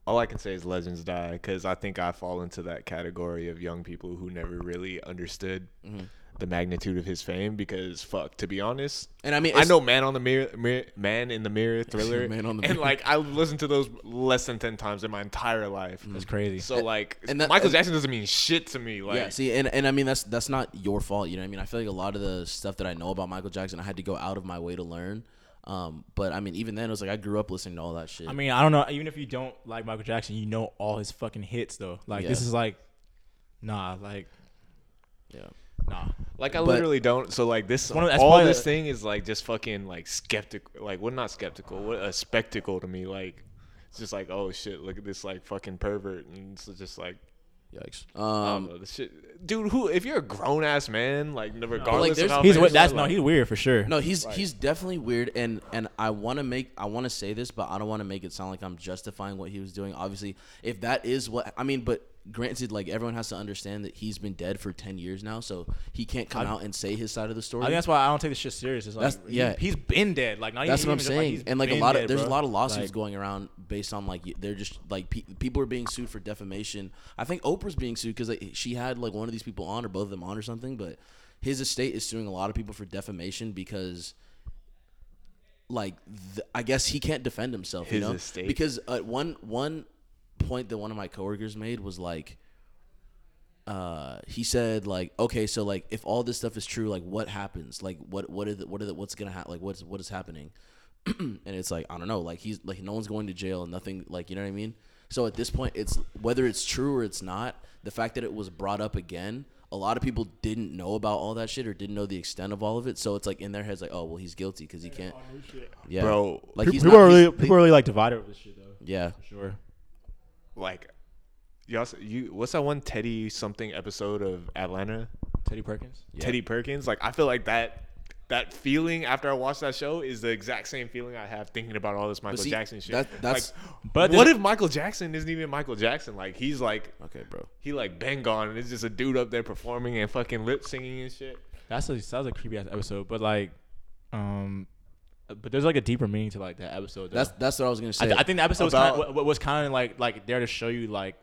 all I can say is legends die because I think I fall into that category of young people who never really understood Mm-hmm. the magnitude of his fame. Because fuck, to be honest, and i mean I know Man on the Mirror, Mirror Man in the Mirror thriller, Man on the and like I listened to those less than ten times in my entire life. That's crazy. So like, and that- Michael and- Jackson doesn't mean shit to me. Like, yeah, see, and, and I mean that's that's not your fault. You know, what I mean, I feel like a lot of the stuff that I know about Michael Jackson, I had to go out of my way to learn. Um, but I mean, even then, it was like I grew up listening to all that shit. I mean, I don't know. Even if you don't like Michael Jackson, you know all his fucking hits though. Like this is like, nah, like yeah. nah. Like I But- literally don't. So like this, one of- that's all probably this the- thing is like just fucking like skeptical. Like what? Not skeptical. What a spectacle to me. Like it's just like oh shit, look at this like fucking pervert, and it's just like Yikes. Um, know, the shit, dude. Who? If you're a grown ass man, like regardless like, of there's- how He's famous that's you are, no, he's weird for sure. no, he's he's definitely weird, and and I want to make I want to say this, but I don't want to make it sound like I'm justifying what he was doing. Obviously, if that is what I mean, but granted, like everyone has to understand that he's been dead for ten years now, so he can't come out and say his side of the story. I think that's why I don't take this shit serious. It's like, That's- he- yeah. he's been dead. Like, not That's even, what I'm just, like, saying, and like a lot of dead, there's a lot of lawsuits Like, going around based on like they're just like pe- people are being sued for defamation. I think Oprah's being sued because like, she had like one of these people on or both of them on or something. But his estate is suing a lot of people for defamation because, like, th- I guess he can't defend himself. you know, estate. because uh, one one point that one of my coworkers made was like. Uh, he said like, okay, so like, if all this stuff is true, like, what happens? Like, what what are the, what are the, what's gonna happen? Like, what's what is happening? and it's like I don't know, like he's like no one's going to jail, and nothing, like you know what I mean. So at this point, it's whether it's true or it's not. The fact that it was brought up again, a lot of people didn't know about all that shit or didn't know the extent of all of it. So it's like in their heads, like, oh well, he's guilty because he can't. Yeah, Bro, like Pe- he's people not, are he's- really people are really like divided over this shit though. yeah. For sure. Like, y'all, you. What's that one Teddy something episode of Atlanta? Teddy Perkins. Teddy Perkins. Like, I feel like that. That feeling after I watched that show is the exact same feeling I have thinking about all this Michael see, Jackson shit. that- that's- like, But what if Michael Jackson isn't even Michael Jackson? Like he's like Okay, bro. he like been gone and it's just a dude up there performing and fucking lip singing and shit. That's a that was a creepy ass episode, but like, um, but there's like a deeper meaning to like that episode. Though. That's that's what I was gonna I, say. th- I think the episode was kind of, was kind of like like there to show you like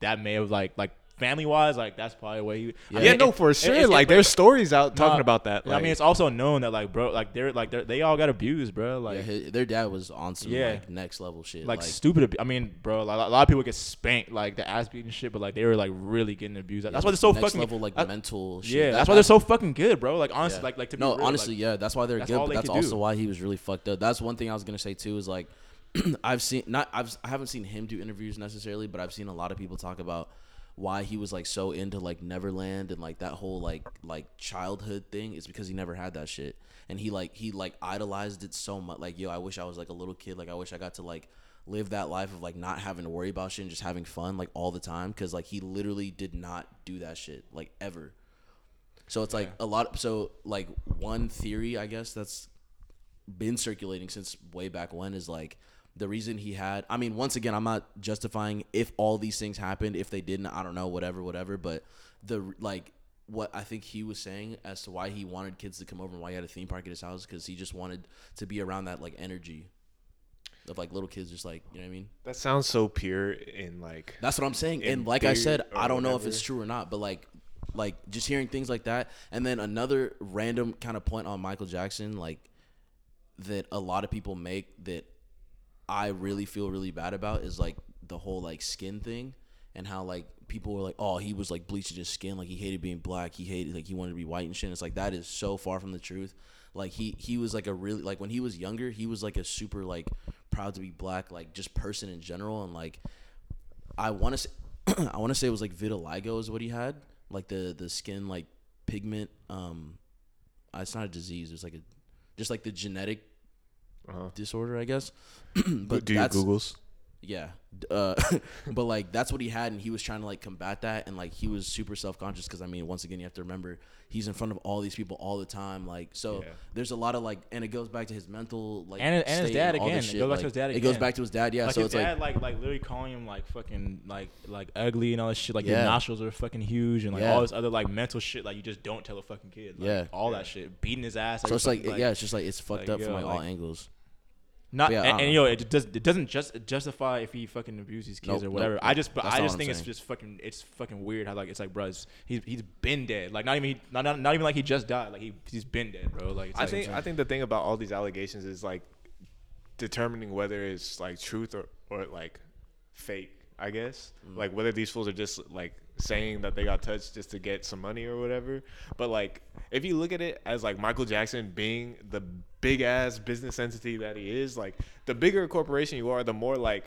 that may have like like family wise like that's probably what he. Yeah. I Yeah, mean, no, it- for it- sure. it's- like there's stories out talking no, about that. I mean, it's also known that like bro, like they're like they're, they all got abused, bro. Like yeah, his, their dad was on some Yeah. like next level shit. like, Like, stupid. Abu- I mean, bro, a lot, a lot of people get spanked, like the ass beating shit, but like they were like really getting abused. That's why they're so next fucking level like that- mental. Shit. Yeah, That- that's why they're so fucking good, bro. Like honestly, Yeah. like like to be no, real, honestly, like, yeah, that's why they're that's good. But they that's also do. why he was really fucked up. That's one thing I was gonna say too. Is like, I've seen not I've I haven't seen him do interviews necessarily, but I've seen a lot of people talk about why he was like so into like Neverland and like that whole like like childhood thing is because he never had that shit. And he like he like idolized it so much. Like yo I wish I was like a little kid. Like I wish I got to like live that life of like not having to worry about shit and just having fun like all the time. Because like he literally did not do that shit like ever. So it's like a lot. So like one theory, I guess that's been circulating since way back when is like the reason he had. I mean, once again, I'm not justifying if all these things happened. If they didn't, I don't know, whatever, whatever. But the like what I think he was saying as to why he wanted kids to come over and why he had a theme park at his house because he just wanted to be around that like energy of like little kids, just like you know what I mean. that sounds so pure in like That's what I'm saying. And like I said, I don't know if it's true or not, but like like just hearing things like that and then another random kind of point on Michael Jackson like that a lot of people make that I really feel really bad about is like the whole like skin thing and how like people were like, "Oh, he was like bleaching his skin, like he hated being black, he hated like he wanted to be white and shit." It's like that is so far from the truth. Like he he was like a really like when he was younger, he was like a super like proud to be black, like just person in general, and like I want to say I want to say it was like vitiligo is what he had, like the the skin like pigment. Um, it's not a disease. It's like a just like the genetic Uh-huh. disorder, I guess. but but do you that's, Googles? yeah. Uh, but like that's what he had, and he was trying to like combat that, and like he was super self conscious because I mean, once again, you have to remember he's in front of all these people all the time, like so. Yeah. There's a lot of like, and it goes back to his mental like And- and his dad all this again. It shit, goes back like, to his dad It goes back to his dad, yeah. like so his it's like dad, like, like literally calling him like fucking like like ugly and all this shit. Like Yeah. your nostrils are fucking huge and like Yeah. all this other like mental shit. Like you just don't tell a fucking kid. Like, Yeah. all that shit. Beating his ass. so every it's like, fucking, yeah, it's just like it's fucked like, up from like all like- angles. Not Yeah, I and, don't and know. yo, it does it doesn't just justify if he fucking abuses kids Nope, or whatever. nope. I just but I just what I'm think it's just fucking it's fucking weird how like it's like bro, it's, he's he's been dead. Like not even not, not not even like he just died. Like he he's been dead, bro. Like it's I like, think I think the thing about all these allegations is like determining whether it's like truth or, or like fake. I guess Mm. like whether these fools are just like saying that they got touched just to get some money or whatever. But like if you look at it as like Michael Jackson being the big ass business entity that he is, like the bigger a corporation you are, the more like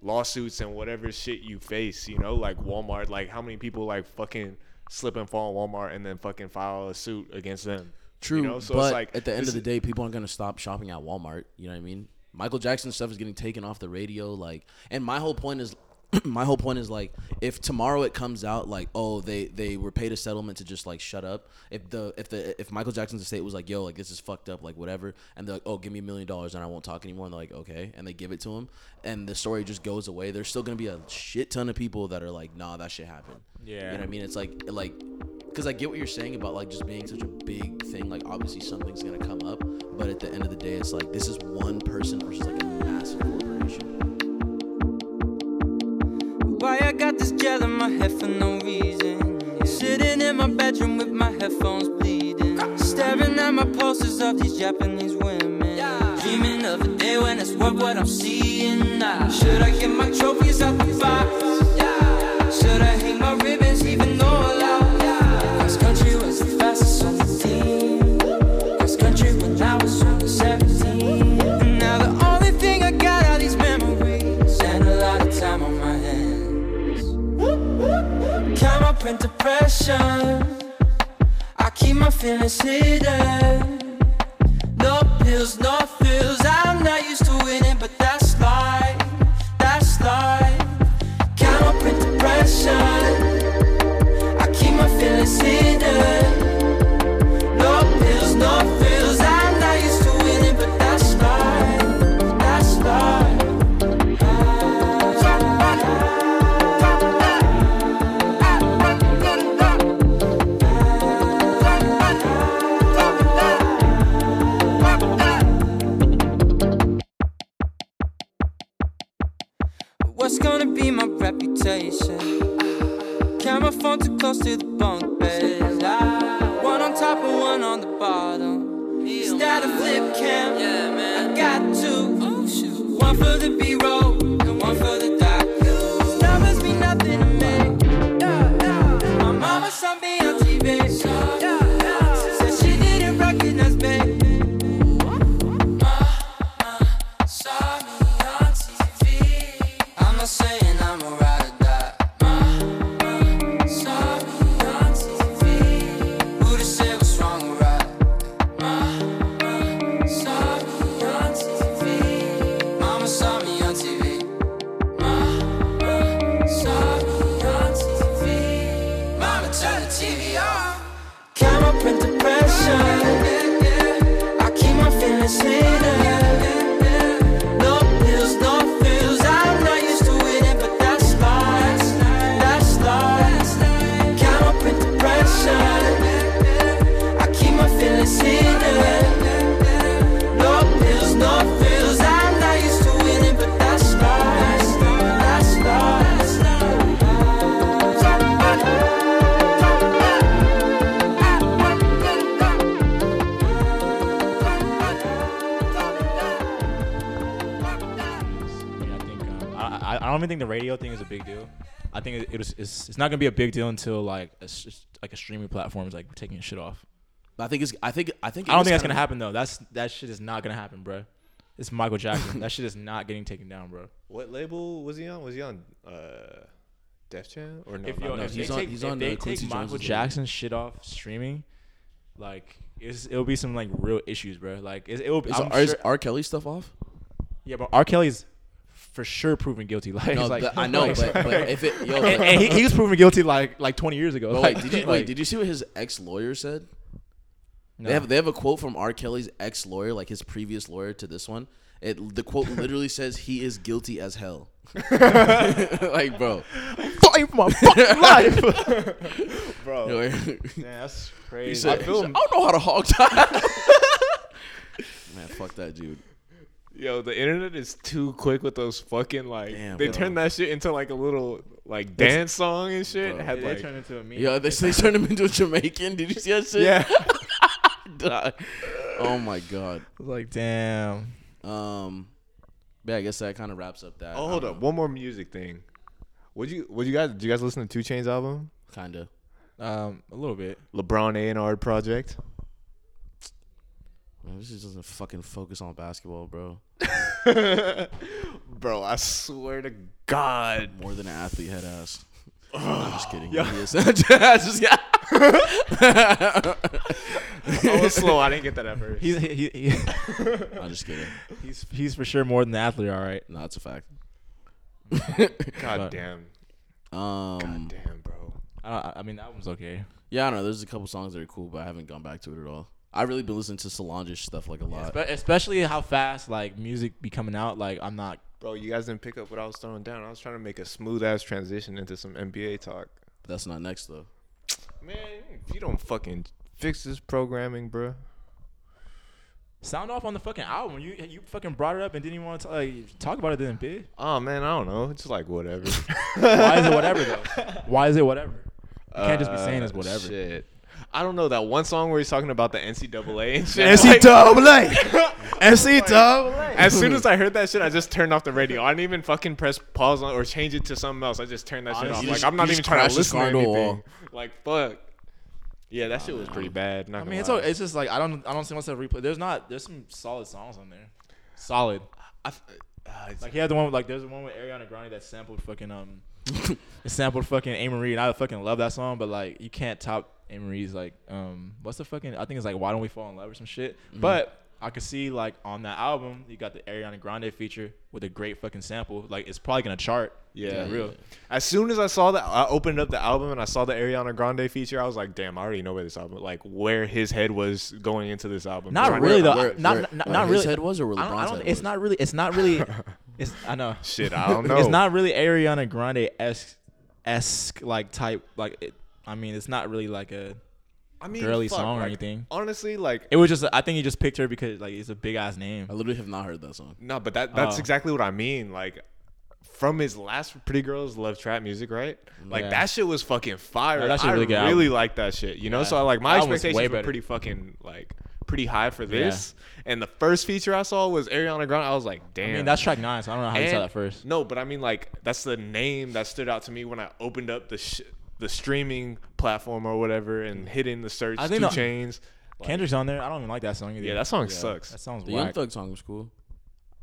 lawsuits and whatever shit you face. You know, like Walmart. Like how many people like fucking slip and fall in Walmart and then fucking file a suit against them. True, You know? So but it's like at the end of the day, people aren't gonna stop shopping at Walmart. You know what I mean? Michael Jackson stuff is getting taken off the radio, like, and my whole point is my whole point is like if tomorrow it comes out like oh they they were paid a settlement to just like shut up if the if the if michael jackson's estate was like yo like this is fucked up like whatever and they're like oh give me a million dollars and i won't talk anymore and they're like okay and they give it to him and the story just goes away there's still gonna be a shit ton of people that are like nah that shit happened. You Yeah. know what i mean? It's like like because i get what you're saying about like just being such a big thing like obviously something's gonna come up but at the end of the day it's like this is one person versus like a massive corporation Why I got this gel in my head for no reason? Sitting in my bedroom with my headphones bleeding. Staring at my posters of these Japanese women. Dreaming of a day when it's worth what I'm seeing now. Should I get my trophies out the box? Should I hang my ribbons I, I I don't even think the radio thing is a big deal. I think it, it was, it's, it's not gonna be a big deal until like a, s- like a streaming platform is like taking shit off. But I think it's. I think. I think. I don't think that's gonna happen though. That's that shit is not gonna happen, bro. It's Michael Jackson. that shit is not getting taken down, bro. What label was he on? Was he on uh, Def Jam or no? if not yo, no, if Def they he's Jam? on- take, he's if on, they uh, Quincy take Michael Jackson shit off streaming, like it's, it'll be some like real issues, bro. Like it, it'll be. Is, I'm R, is sure- R. Kelly stuff off? yeah, but R. Kelly's for sure proven guilty. Like, No, like the- I know, like- but, but if it, yo, and, but- and he, he was proven guilty like like 20 years ago. like, wait, did you like, wait? Did you see what his ex lawyer said? They have they have a quote from R. Kelly's ex lawyer, like his previous lawyer to this one. It the quote literally says he is guilty as hell. like, bro, fighting for my fucking life, bro. Yo, Man, that's crazy. said, I feel said, I don't know how to hog tie. Man, fuck that dude. Yo, the internet is too quick with those fucking like. Damn, they bro. turned that shit into like a little like dance song and shit. Bro. Had they like turned into a meme. Yo, they, they turned him into a Jamaican. Did you see that shit? yeah. Oh my god. like damn. Um, yeah, I guess that kind of wraps up that. Oh, hold up, one more music thing. Would you? Would you guys? Did you guys listen to 2 Chainz album? Kind of. Um, a little bit. LeBron A and R project. Man, this just doesn't fucking focus on basketball, bro. Bro, I swear to God. More than an athlete head ass. I'm just kidding. He is. just, yeah. I was slow. I didn't get that at first. He's he, he, he I'm just kidding. he's he's for sure more than the athlete. All right. No, that's a fact. God But, damn. Um, God damn, bro. I, don't, I mean, that one's okay. yeah, I don't know. There's a couple songs that are cool, but I haven't gone back to it at all. I really been listening to Solange stuff like a lot. But especially how fast like music be coming out. Like I'm not. Bro, you guys didn't pick up what I was throwing down. I was trying to make a smooth ass transition into some NBA talk. That's not next though. Man, if you don't fucking fix this programming, bro. Sound off on the fucking album. You you fucking brought it up and didn't even want to like talk about it then, bitch. Oh man, I don't know. It's like whatever. Why is it whatever though? Why is it whatever? You can't just be saying it's Uh, whatever. Shit. I don't know that one song where he's talking about the NCAA and shit. NCAA. NCAA. As soon as I heard that shit, I just turned off the radio. I didn't even fucking press pause on or change it to something else. I just turned that shit Honestly, off. you Like just- I'm not you even just trying crashed to the listen to car into a anything. wall. Like fuck. Yeah, that shit was pretty bad. Not I mean, it's lie. it's just like I don't I don't see myself replay. There's not there's some solid songs on there. Solid. I f- uh, it's- Like he had the one with, like there's the one with Ariana Grande that sampled fucking um it sampled fucking Amerie and I fucking love that song, but like you can't top Amerie's like um what's the fucking I think it's like Why Don't We Fall in Love or some shit. But I could see like on that album you got the Ariana Grande feature with a great fucking sample. Like it's probably gonna chart. Yeah. For real. As soon as I saw that, I opened up the album and I saw the Ariana Grande feature. I was like, "Damn, I already know where this album, like where his head was going into this album." Not Right really now- though. where- not where- not, where not his really. head was or where I don't, I don't, head it's was? not really. It's not really. It's I know. Shit, I don't know. It's not really Ariana Grande esque esque like type like it, I mean it's not really like a I mean, girly fuck, song or like, anything. Honestly, like It was just I think he just picked her because like it's a big ass name. I literally have not heard that song. no, but that that's Oh. exactly what I mean. Like from his last Pretty Girls Love Trap music, right? Like Yeah. that shit was fucking fire. Yeah, that shit I really good really like that shit. You know, Yeah. so like my That expectations way were pretty fucking like pretty high for this. And the first feature I saw was Ariana Grande. I was like, damn. I mean that's track nine, so I don't know how you saw that first. No, but I mean like that's the name that stood out to me when I opened up the sh- the streaming platform or whatever and mm. hitting the search I think two the- chains. Kendrick's on there. I don't even like that song either. Yeah, that song sucks. That sounds The Young whack. Thug song was cool.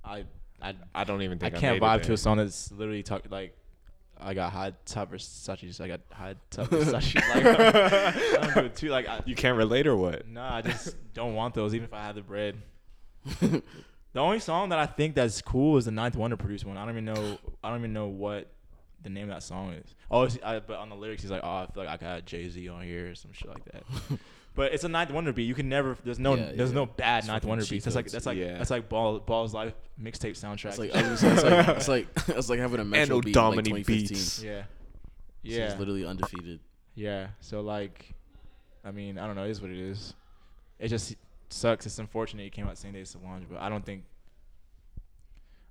I I I don't even I think I, can't made it vibe to there. a song that's literally talk like I got high top Versace. I got high top Versace. Like I don't do it too. Like I, You can't relate or what? No, I just don't want those, even if I had the bread. the only song that I think that's cool is the Ninth Wonder produced one. I don't even know. I don't even know what the name of that song is. Oh, it's, I, but on the lyrics, he's like, "Oh, I feel like I got Jay Z on here or some shit like that." but it's a Ninth Wonder beat. You can never. There's no. Yeah, there's yeah. no bad It's Ninth Wonder cheat beats. That's like that's like Yeah. that's like Ball Ball's Life mixtape soundtrack. It's like, I was gonna say, it's like it's like it's like having a Metro beat in, like 2015. beats. yeah, So yeah, it's literally undefeated. yeah. So like, I mean, I don't know. It is what it is. It just sucks. It's unfortunate he came out the same day as Solange, but I don't think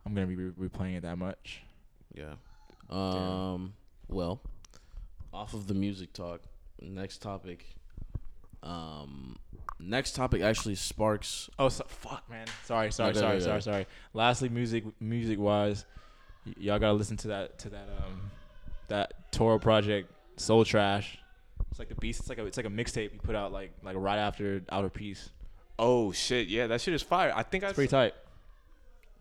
I'm gonna be replaying it that much. Yeah. Um. Well, off of the music talk, next topic. Um, next topic actually sparks. Oh, so, fuck, man. Sorry, sorry, Okay, sorry, okay, sorry, okay. sorry. Lastly, music, music wise, y- y'all gotta listen to that to that um that Toro project, Soul Trash. It's like the beast. It's like a it's like a mixtape he put out like like right after Outer Peace. Oh shit, yeah, that shit is fire. I think I. It's pretty tight.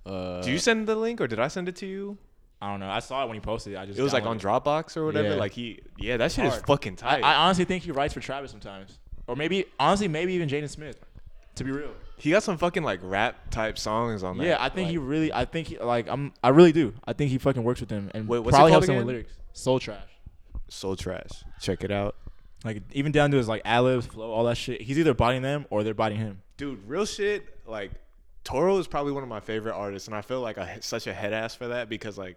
Uh, Do you send the link or did I send it to you? I don't know. I saw it when he posted it. I just It was like on Dropbox or whatever. Yeah. Like he, yeah, that shit is fucking tight. I honestly think he writes for Travis sometimes, or maybe honestly maybe even Jaden Smith. To be real. he got some fucking like rap type songs on that. Yeah, I think he really. I think he, like I'm. I really do. I think he fucking works with them and Wait, what's it probably called helps him with lyrics. Soul Trash. Soul Trash. Check it out, Like even down to his like ad libs, flow, all that shit. He's either biting them or they're biting him. dude. Real shit. Like Toro is probably one of my favorite artists, and I feel like I such a head ass for that because like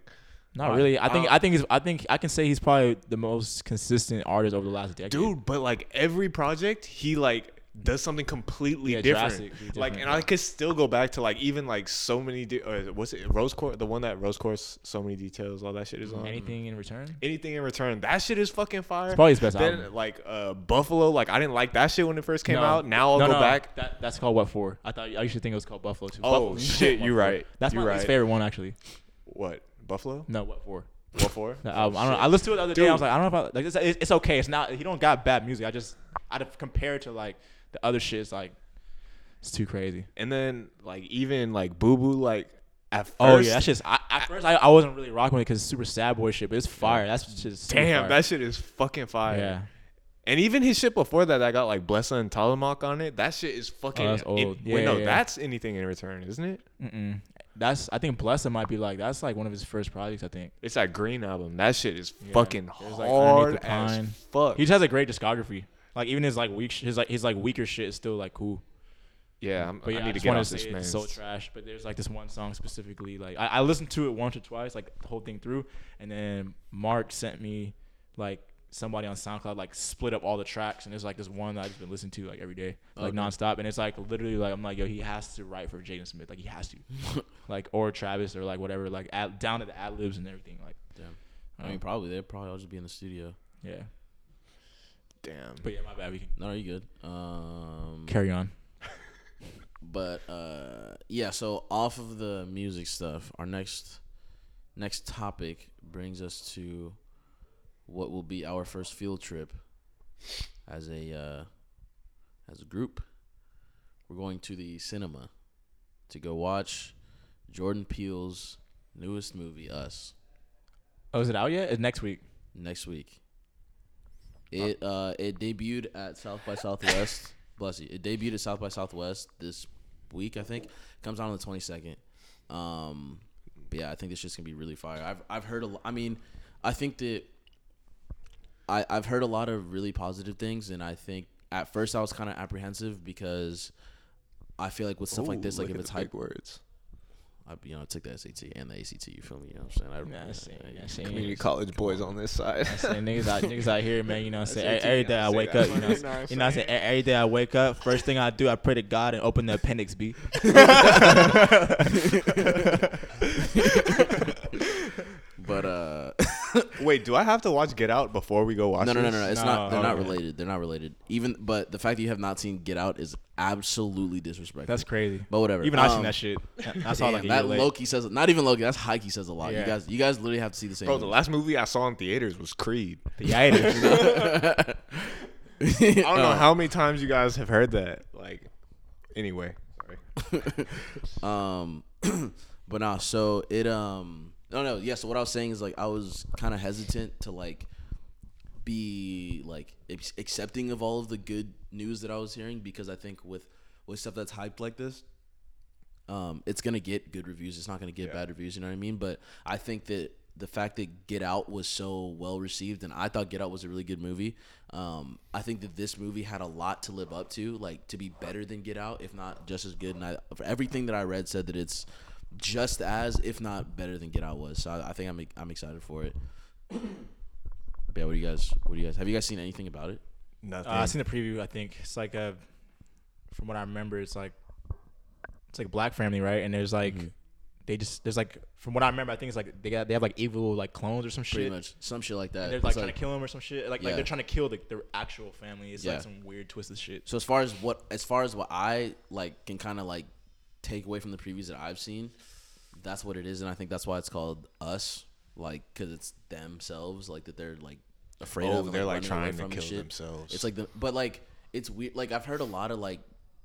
Not Why? really. I think. Uh, I think. He's, I think. I can say he's probably the most consistent artist over the last decade. dude but like every project he like does something completely Yeah, different. drastically like and i could still go back to like even like so many de- or what's it rose course the one that rose course so many details all that shit is on Anything in return? anything in return that shit is fucking fire It's probably his best then album. like uh buffalo like i didn't like that shit when it first came No. out now i'll No, go no, back That, that's called what for? I thought I used to think it was called Buffalo too. Oh, Buffalo. shit, you're right. That's You my right. favorite one actually. what buffalo No, what for? what for The album. I don't know. I listened to it the other day. I was like, I don't know if I, like it's, it's, it's okay. It's not. He don't got bad music. I just I'd compare it to like the other shit. is like it's too crazy. and then like even like boo boo like at first Oh yeah, that's just. I, at first, I, I wasn't really rocking it because it's super sad boy shit, but it's fire. That's just damn fire. that shit is fucking fire yeah. And even his shit before that, that got like Blessa and Talamak on it. That shit is fucking. Oh, that's in- old. wait, Yeah, no, yeah. that's anything in return, isn't it? Mm-mm. that's I think Blessa might be like that's like one of his first projects. I think It's that Green album. That shit is Yeah. fucking like, hard Underneath as fuck. he just has a great discography. Like even his like weak, sh- his like his like weaker shit is still like cool. yeah, I'm, But yeah, I I, need to just get off to this man. it's so trash. But there's like this one song specifically. Like I, I listened to it once or twice, like the whole thing through, and then Mark sent me like somebody on SoundCloud like split up all the tracks, and there's like this one that I've just been listening to like every day, like Okay. nonstop, and it's like literally like I'm like yo, he has to write for Jaden Smith, like he has to, like or Travis or like whatever, like ad, down to the ad libs and everything, like Damn. I mean, probably they'd probably all just be in the studio. yeah. Damn. But yeah, my bad. We can No, you good. Um, carry on. but uh, yeah. So off of the music stuff, our next next topic brings us to what will be our first field trip as a uh, as a group. We're going to the cinema to go watch Jordan Peele's newest movie, Us, Oh, is it out yet? It's next week. next week. It uh it debuted at South by Southwest. Bless you. It debuted at South by Southwest this week, I think. Comes out on the twenty second. Um, but yeah, I think this shit's gonna be really fire. I've I've heard a. lo- I mean, I think that I I've heard a lot of really positive things, and I think at first I was kind of apprehensive because I feel like with stuff like this, like if it's hype, words. I you know I took the SAT and the ACT. You feel me? You know what I'm saying? I, Yeah, I see. Yeah, I see. Community college boys on this side. saying niggas out niggas out here, man. You know, what I'm saying every day I wake up. You know, You know I'm you know, what I'm saying every day I wake up. First thing I do, I pray to God and open the appendix B. but uh. Wait, do I have to watch Get Out before we go watch No, no, no, no, no. It's No, not. They're not okay. related. They're not related. Even, but the fact that you have not seen Get Out is absolutely disrespectful. That's crazy. But whatever. Even I Um, seen that shit. I saw damn, like a year that late. Loki says not even Loki. That's Heike says a lot. You Yeah. guys, you guys literally have to see the same. Bro, the last movie I saw in theaters was Creed. The itis. I don't know Uh, how many times you guys have heard that. Like, anyway, sorry. Um, but nah. So it um. No, no. Yeah. So what I was saying is like I was kind of hesitant to like be like ex- accepting of all of the good news that I was hearing because I think with with stuff that's hyped like this, um, it's gonna get good reviews. It's not gonna get bad reviews. You know what I mean? But I think that the fact that Get Out was so well received, and I thought Get Out was a really good movie. Um, I think that this movie had a lot to live up to, like to be better than Get Out, if not just as good. And I, everything that I read said that it's just as, if not better than Get Out was. So I, I think I'm I'm excited for it. But yeah, what do you guys? What do you guys? Have you guys seen anything about it? Nothing. Uh, I seen the preview. I think it's like a, from what I remember, it's like, it's like a black family, right? And there's like, Mm-hmm. they just there's like from what I remember, I think it's like they got they have like evil like clones or some Pretty shit. much some shit like that. And they're It's like trying to kill him or some shit. Like Yeah. like they're trying to kill the, their actual family. It's Yeah. like some weird twisted shit. So as far as what as far as what I like can kind of like take away from the previews that I've seen, that's what it is, and I think that's why it's called Us, like because it's themselves, like that they're like afraid Oh, of. and, they're, like, running trying to from and kill themselves. It's like the but like it's weird. Like I've heard a lot of like.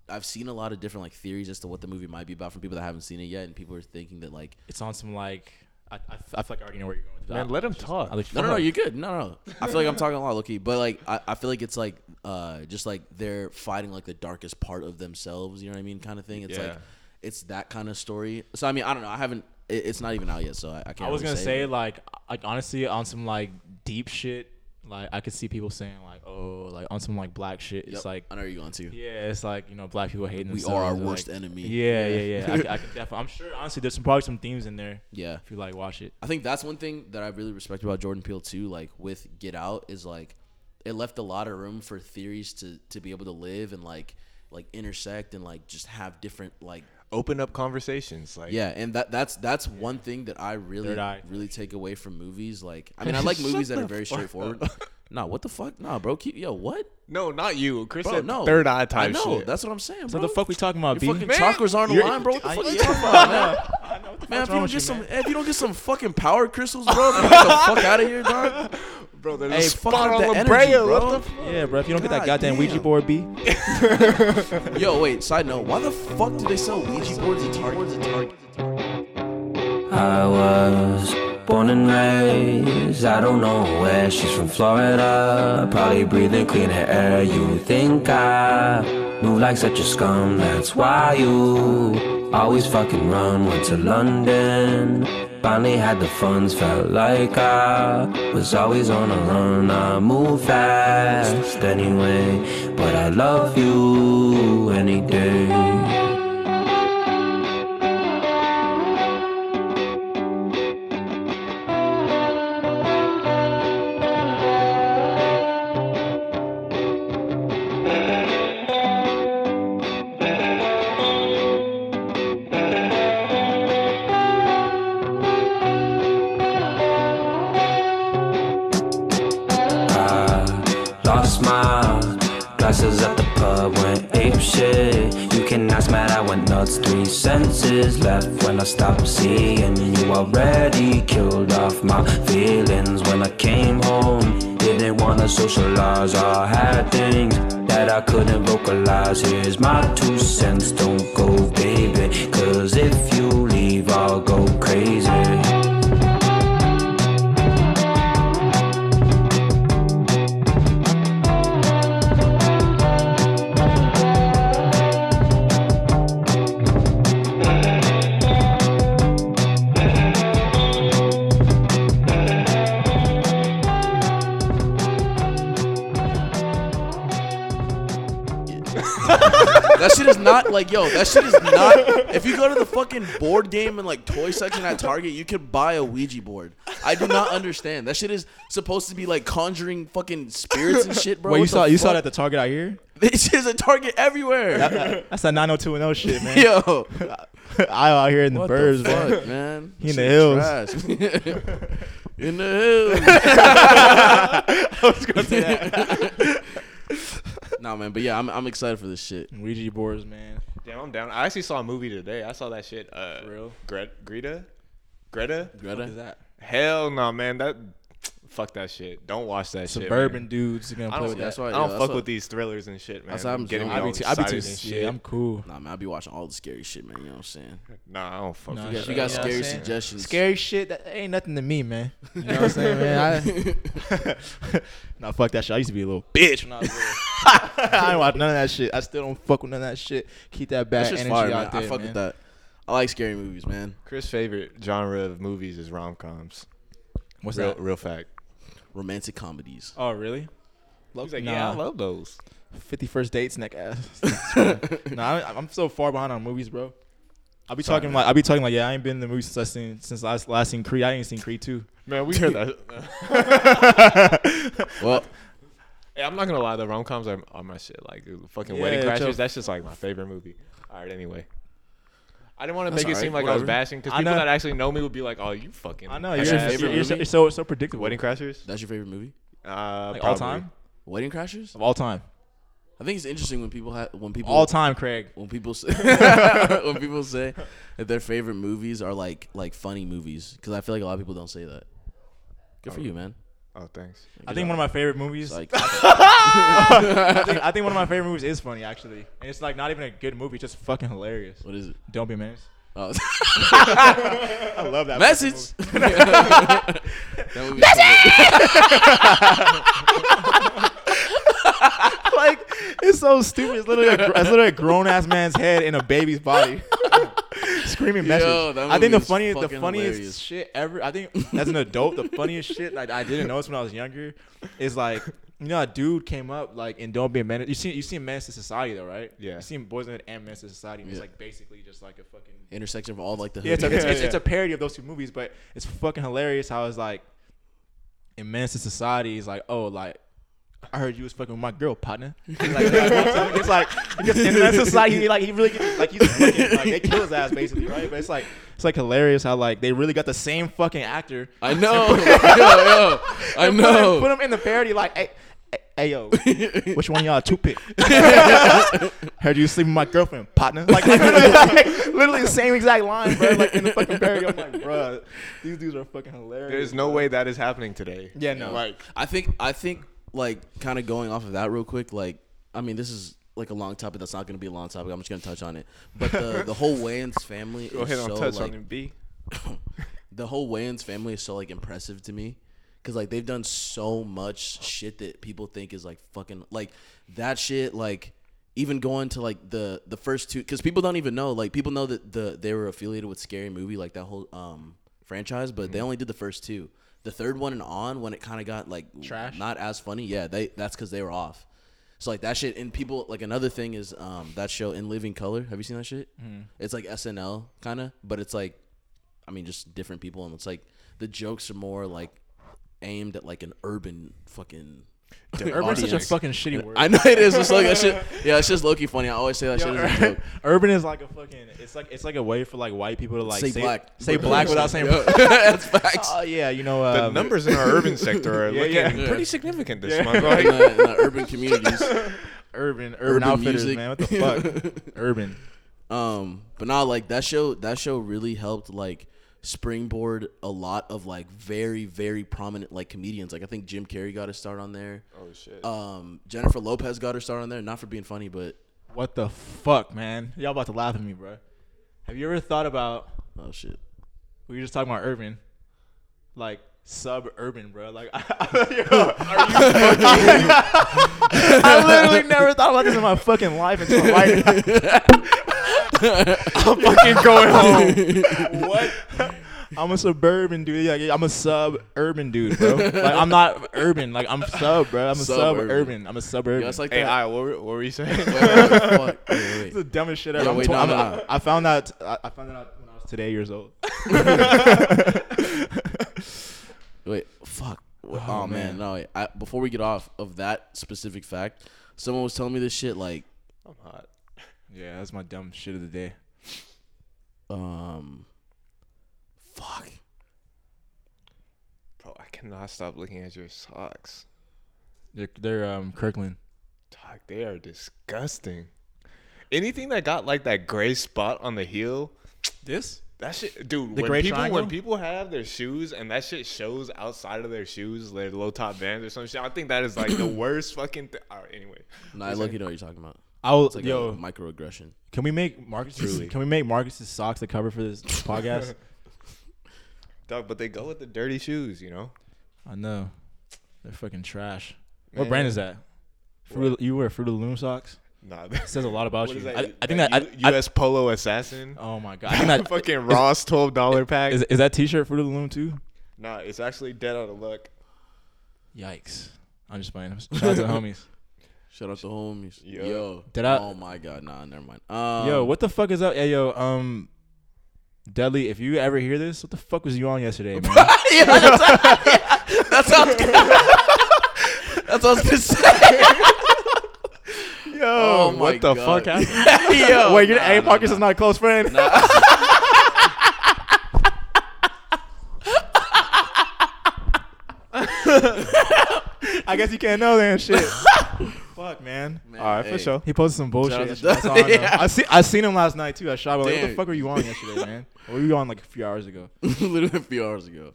I've seen a lot of different like theories as to what the movie might be about from people that haven't seen it yet, and people are thinking that like It's on some like I, I, I feel like I already know where you're going with that. Man, let him Just- talk. I'll let you No, no, no, you're good. No, no. I feel like I'm talking a lot, Loki. But like, I, I feel like it's like, uh, just like they're fighting like the darkest part of themselves. You know what I mean? Kind of thing. It's like, Yeah. It's that kind of story. So I mean, I don't know. I haven't. It, it's not even out yet, so I, I can't. I was really gonna say but- like like honestly on some like deep shit. Like I could see people saying like oh like on some like black shit. It's Yep, like I know you're going to. yeah, it's like you know black people hating We are our or, worst like- enemy. Yeah, yeah, yeah. I, I can definitely. I'm sure. Honestly, there's some probably some themes in there Yeah. if you like watch it. I think that's one thing that I really respect about Jordan Peele too. Like with Get Out, is like it left a lot of room for theories to to be able to live and like like intersect and like just have different like Open up conversations. Like, Yeah, and that that's that's one thing that I really really take away from movies. Like, I mean, I like movies that are very straightforward. nah, what the fuck? Nah, bro, keep yo, what? No, not you. Chris Bro, said no. third eye type I know. shit. That's what I'm saying, So bro. the fuck we talking about? B? Your fucking chakras aren't You're- aligned, bro. What the I- fuck you talking about, man? I know what the Man, if you don't get you, some, man? if you don't get some fucking power crystals, bro, get the fuck out of here, dog. Bro, there's Hey, a fuck spot up on the La energy, Brea. bro. What the f- Yeah, bro. If you don't get that God goddamn Ouija damn. board, B. Yo, wait. Side note: Why the fuck do they sell Ouija boards at Target? I was born and raised, I don't know where she's from Florida. Probably breathing cleaner air. You think I move like such a scum, that's why you Always fucking run, went to London. Finally had the funds, felt like I was always on a run. I move fast anyway, but I love you left when I stopped seeing you. Already killed off my feelings when I came home. Didn't wanna socialize, I had things that I couldn't vocalize. Here's my two cents, don't go, baby. Cause if you yo. That shit is not. If you go to the fucking board game and like toy section at Target, you can buy a Ouija board. I do not understand. That shit is supposed to be like conjuring fucking spirits and shit, bro. Wait, you saw you saw that at the Target out here? This is a Target everywhere. That's that 90210 shit, man. yo, I out here in the what burbs, the man. fuck, man? He in the hills. in the hills. I was gonna say that. nah, man. But yeah, I'm I'm excited for this shit. Ouija boards, man. Damn, I'm down. I actually saw a movie today. I saw that shit. Uh, real? Gre- Greta? Greta? What is Greta. that? Hell no, man. That fuck that shit. Don't watch that shit. Suburban man. dudes are gonna I play don't, with that's that. why- I don't that's fuck what- with these thrillers and shit, man. That's I'm getting me I be all too, I be too, excited and yeah, shit. I'm cool. Nah, man. I be watching all the scary shit, man. You know what I'm saying? Nah, I don't fuck Nah, with If that. you got You know scary suggestions, Scary shit that ain't nothing to me, man. You know what I'm saying, man? I, nah, fuck that shit. I used to be a little bitch when I was little. I ain't watch none of that shit. I still don't fuck with none of that shit. Keep that bad That's just energy fire, out there, I fuck man. with that. I like scary movies, man. Chris' favorite genre of movies is rom coms. What's real, that? real fact. Romantic comedies. Oh, really? He's like, Nah. yeah, I love those. Fifty First Dates, neck ass. nah, I, I'm so far behind on movies, bro. I'll be Sorry, talking man. like I'll be talking like yeah, I ain't been in the movies since I seen since last last seen Creed. I ain't seen Creed two. Man, we heard that. Well, Hey, I'm not gonna lie, the rom coms are, are my shit. Like fucking Yeah, Wedding chill. Crashers, that's just like my favorite movie. All right, anyway. I didn't want to That's make it seem alright, like I was whatever. bashing because I people know. that actually know me would be like, "Oh, you fucking." I know that's you're, your you're, favorite you're, so, movie? you're so so predictable. Wedding Crashers. that's your favorite movie? Uh, like all probably. time Wedding Crashers? of all time, I think it's interesting when people have when people all time, Craig. when people say when people say that their favorite movies are like like funny movies because I feel like a lot of people don't say that. Good for you, man. Oh, thanks. I think one of my favorite movies. Like I, think, I think one of my favorite movies is funny actually, and it's like not even a good movie, it's just fucking hilarious. what is it? Don't be a menace. Oh, I love that. fucking message. movie. That movie's so like it's so stupid. It's literally a, it's literally a grown ass man's head in a baby's body. Screaming message. Yo, that I think the funniest, the funniest hilarious. shit ever. I think as an adult, the funniest shit like I didn't notice when I was younger is like you know a dude came up like in Don't Be a Menace. You see you seen Menace to Society though, right? Yeah. You seen Boyz n the Hood and Menace to Society. And It's Yeah. like basically just like a fucking intersection of all like the yeah, it's a, it's, it's, it's a parody of those two movies, but it's fucking hilarious how it's like in Menace to Society, is like, oh, like I heard you was fucking with my girl, partner. like, it's like because in Menace to Society, he, like he really gets, like he's fucking, like they kill his ass basically, right? But it's like it's like hilarious how like they really got the same fucking actor. I know. yo, yo, I Put him, know. put him in the parody like, hey, hey, hey yo, which one of y'all two pick? Heard you sleeping with my girlfriend, partner. Like, like, literally, like, literally the same exact line, bro. Like in the fucking parody. I'm like, bro, these dudes are fucking hilarious. There's no way that is happening today. Yeah, no. Like, I think I think like kind of going off of that real quick. Like, I mean, this is like a long topic. That's not going to be a long topic. I'm just going to touch on it. But the the whole Wayans family go is ahead and so touch like on it, B. the whole Wayans family is so like impressive to me because like they've done so much shit that people think is like fucking like that shit like even going to like the the first two because people don't even know like people know that the they were affiliated with Scary Movie like that whole um franchise, but they only did the first two. The third one and on when it kind of got like Trash? not as funny. Yeah, they that's because they were off. So like that shit and people like another thing is um that show in Living Color. Have you seen that shit? It's like SNL kind of, but it's like I mean just different people and it's like the jokes are more like aimed at like an urban fucking. Urban's such a fucking shitty word. I know it is. It's like that shit. Yeah, it's just low key funny. I always say that Yo, shit as a joke. urban is like a fucking. It's like it's like a way for like white people to like Say black. say black without saying. That's facts. Oh yeah, you know The uh, numbers in our urban sector are Yeah, looking yeah. pretty significant this Yeah. month. in, the, in the urban communities. urban urban, Urban outfitters, music. man. What the fuck? urban. Um, but not like that show. That show really helped like springboard a lot of like very very prominent like comedians. Like I think Jim Carrey got his start on there. oh shit. Um, Jennifer Lopez got her start on there. Not for being funny, but What the fuck, man? Y'all about to laugh at me, bro. Have you ever thought about? oh shit. We were just talking about urban, like suburban, bro. Like, yo, are you fucking? I literally never thought about this in my fucking life until right now. I'm fucking going home. what? I'm a suburban dude. Like, I'm a suburban dude, bro. Like, I'm not urban. Like, I'm sub, bro. I'm a Suburban. suburban. I'm a suburban. Yeah, it's like Hey, that. I, what, were, what were you saying? Wait, wait, wait, It's the dumbest shit Yeah, ever. I'm wait, tw- no, I'm- no, I- no. I found out. I I found that out when I was today years old. wait. Fuck. Oh, Oh, man, man. no. Wait. I, before we get off of that specific fact, someone was telling me this shit like, I'm hot. Yeah, that's my dumb shit of the day. um, fuck. Bro, I cannot stop looking at your socks. They're, they're um Kirkland. Dog, they are disgusting. Anything that got like that gray spot on the heel, This? that shit, dude. The when gray people triangle? when people have their shoes and that shit shows outside of their shoes, their low top bands or some shit, I think that is like the worst fucking. thing. All right, anyway, No, I look. You know what you're talking about. I will. It's like yo, a microaggression. can we make Marcus? Truly. Can we make Marcus's socks the cover for this podcast? dog. But they go with the dirty shoes, you know. I know. They're fucking trash. What brand is that? Fruit, you wear Fruit of the Loom socks? Nah, It says a lot about what you. is that? I, I think that. I, U- I- U.S. Polo Assassin. oh my god! I think that fucking Ross twelve dollar pack. is, is that T-shirt Fruit of the Loom too? nah, it's actually dead out of luck. Yikes! I'm just playing. Shout out to the homies. Shout out to homies. Yo. Yo. Did I- Oh my god. Nah, never mind. Um, yo, what the fuck is up? Hey, yo, um, Dudley, if you ever hear this, what the fuck was you on yesterday, man? yeah, that's, yeah, that sounds. That's what I was gonna say. yo, Oh what the God. fuck happened? Yo, Wait, you're, nah, hey, nah, Marcus nah. is not a close friend. I guess you can't know then. Shit. Fuck, man. Man, All right, hey. for sure. He posted some bullshit. Shout out to yesterday. That's all I know. Yeah. I see. I seen him last night too. I shot like, what the fuck were you on yesterday, man? Or were you on like a few hours ago? Literally a few hours ago.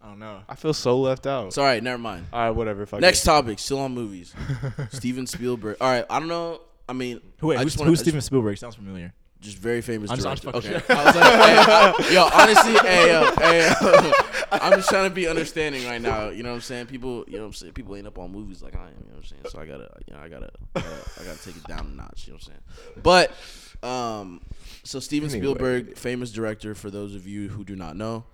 I don't know. I feel so left out. It's all right. Never mind. All right, whatever. Fuck Next it. topic. Still on movies. Steven Spielberg. All right. I don't know. I mean, wait, I who's, wanna- who's I Steven Spielberg? Sounds familiar. Just very famous I'm director. just okay. I was like, hey, yo, honestly, hey, yo, hey, yo. I'm just trying to be understanding right now. You know what I'm saying? People, you know what I'm saying? People ain't up on movies like I am. You know what I'm saying? So I gotta, you know, I gotta, I gotta, I gotta take it down a notch. You know what I'm saying? But, um, so Steven Anyway. Spielberg, famous director. For those of you who do not know,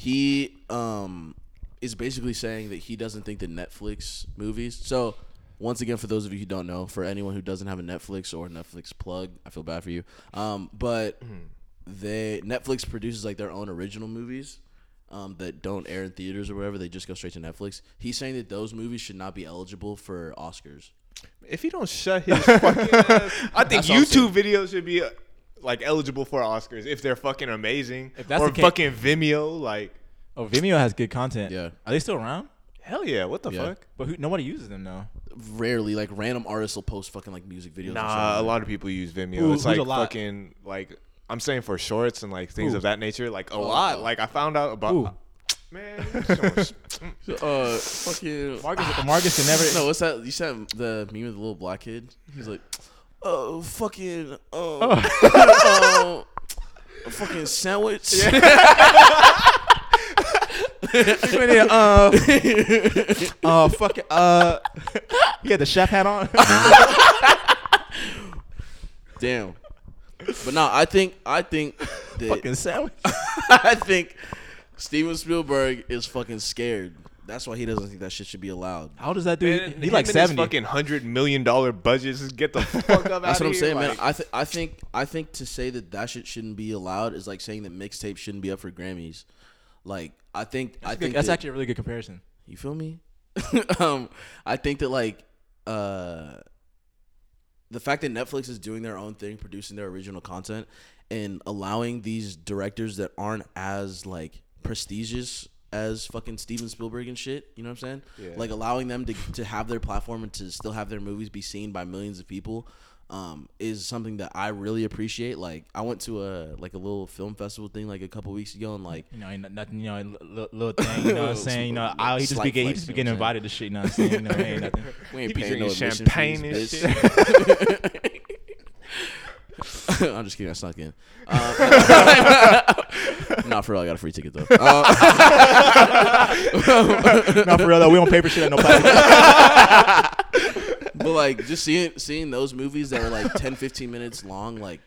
he um is basically saying that he doesn't think that Netflix movies. So once again, for those of you who don't know, for anyone who doesn't have a Netflix or Netflix plug, I feel bad for you. Um, but they Netflix produces like their own original movies. Um, that don't air in theaters or whatever, they just go straight to Netflix. He's saying that those movies should not be eligible for Oscars. If he don't shut his fucking ass, I think That's what I'm YouTube videos should be uh, like eligible for Oscars if they're fucking amazing. If that's or the case- fucking Vimeo, like Oh, Vimeo has good content. Yeah. Are they still around? Hell yeah, what the Yeah. fuck? But who, nobody uses them though. Rarely, like random artists will post fucking like music videos. and shit Nah, like a that. lot of people use Vimeo. Who- it's who's like a lot? fucking like I'm saying for shorts and like things Who? of that nature. Like a Oh, lot. oh. Like I found out about. Who? Man, you so- Uh, fucking Marcus, Marcus can never. No, what's that? You said the meme of the little black kid. He's like, oh, fucking, oh, uh, a fucking sandwich. Uh, uh, fucking, uh, he had the chef hat on. Damn. But no, I think I think that Fucking sandwich. I think Steven Spielberg is fucking scared. That's why he doesn't think that shit should be allowed. How does that dude? Man, He like and seventy. fucking hundred million dollar budgets. Just get the fuck up. Out of here. That's outta what I'm here, saying, man. I th- I think I think to say that that shit shouldn't be allowed is like saying that mixtape shouldn't be up for Grammys. Like I think I That's, think good. that's that- actually a really good comparison. You feel me? um, I think that like uh, the fact that Netflix is doing their own thing, producing their original content, and allowing these directors that aren't as like prestigious as fucking Steven Spielberg and shit. You know what I'm saying? Yeah. Like allowing them to to have their platform and to still have their movies be seen by millions of people. Um, is something that I really appreciate. Like, I went to a like a little film festival thing like a couple weeks ago, and like You know, ain't nothing. You know, little, little thing. You know what I'm saying? You know, I, he just be Slight getting, he just be getting invited to shit. You know what I'm saying? You know, ain't nothing. we ain't He be paying no drinking champagne fees, and bitch. I'm just kidding. I snuck in. Uh, not for real. I got a free ticket though. Uh, Not for real though. We don't pay for shit at no place. But like just seeing seeing those movies that are like 10 15 minutes long like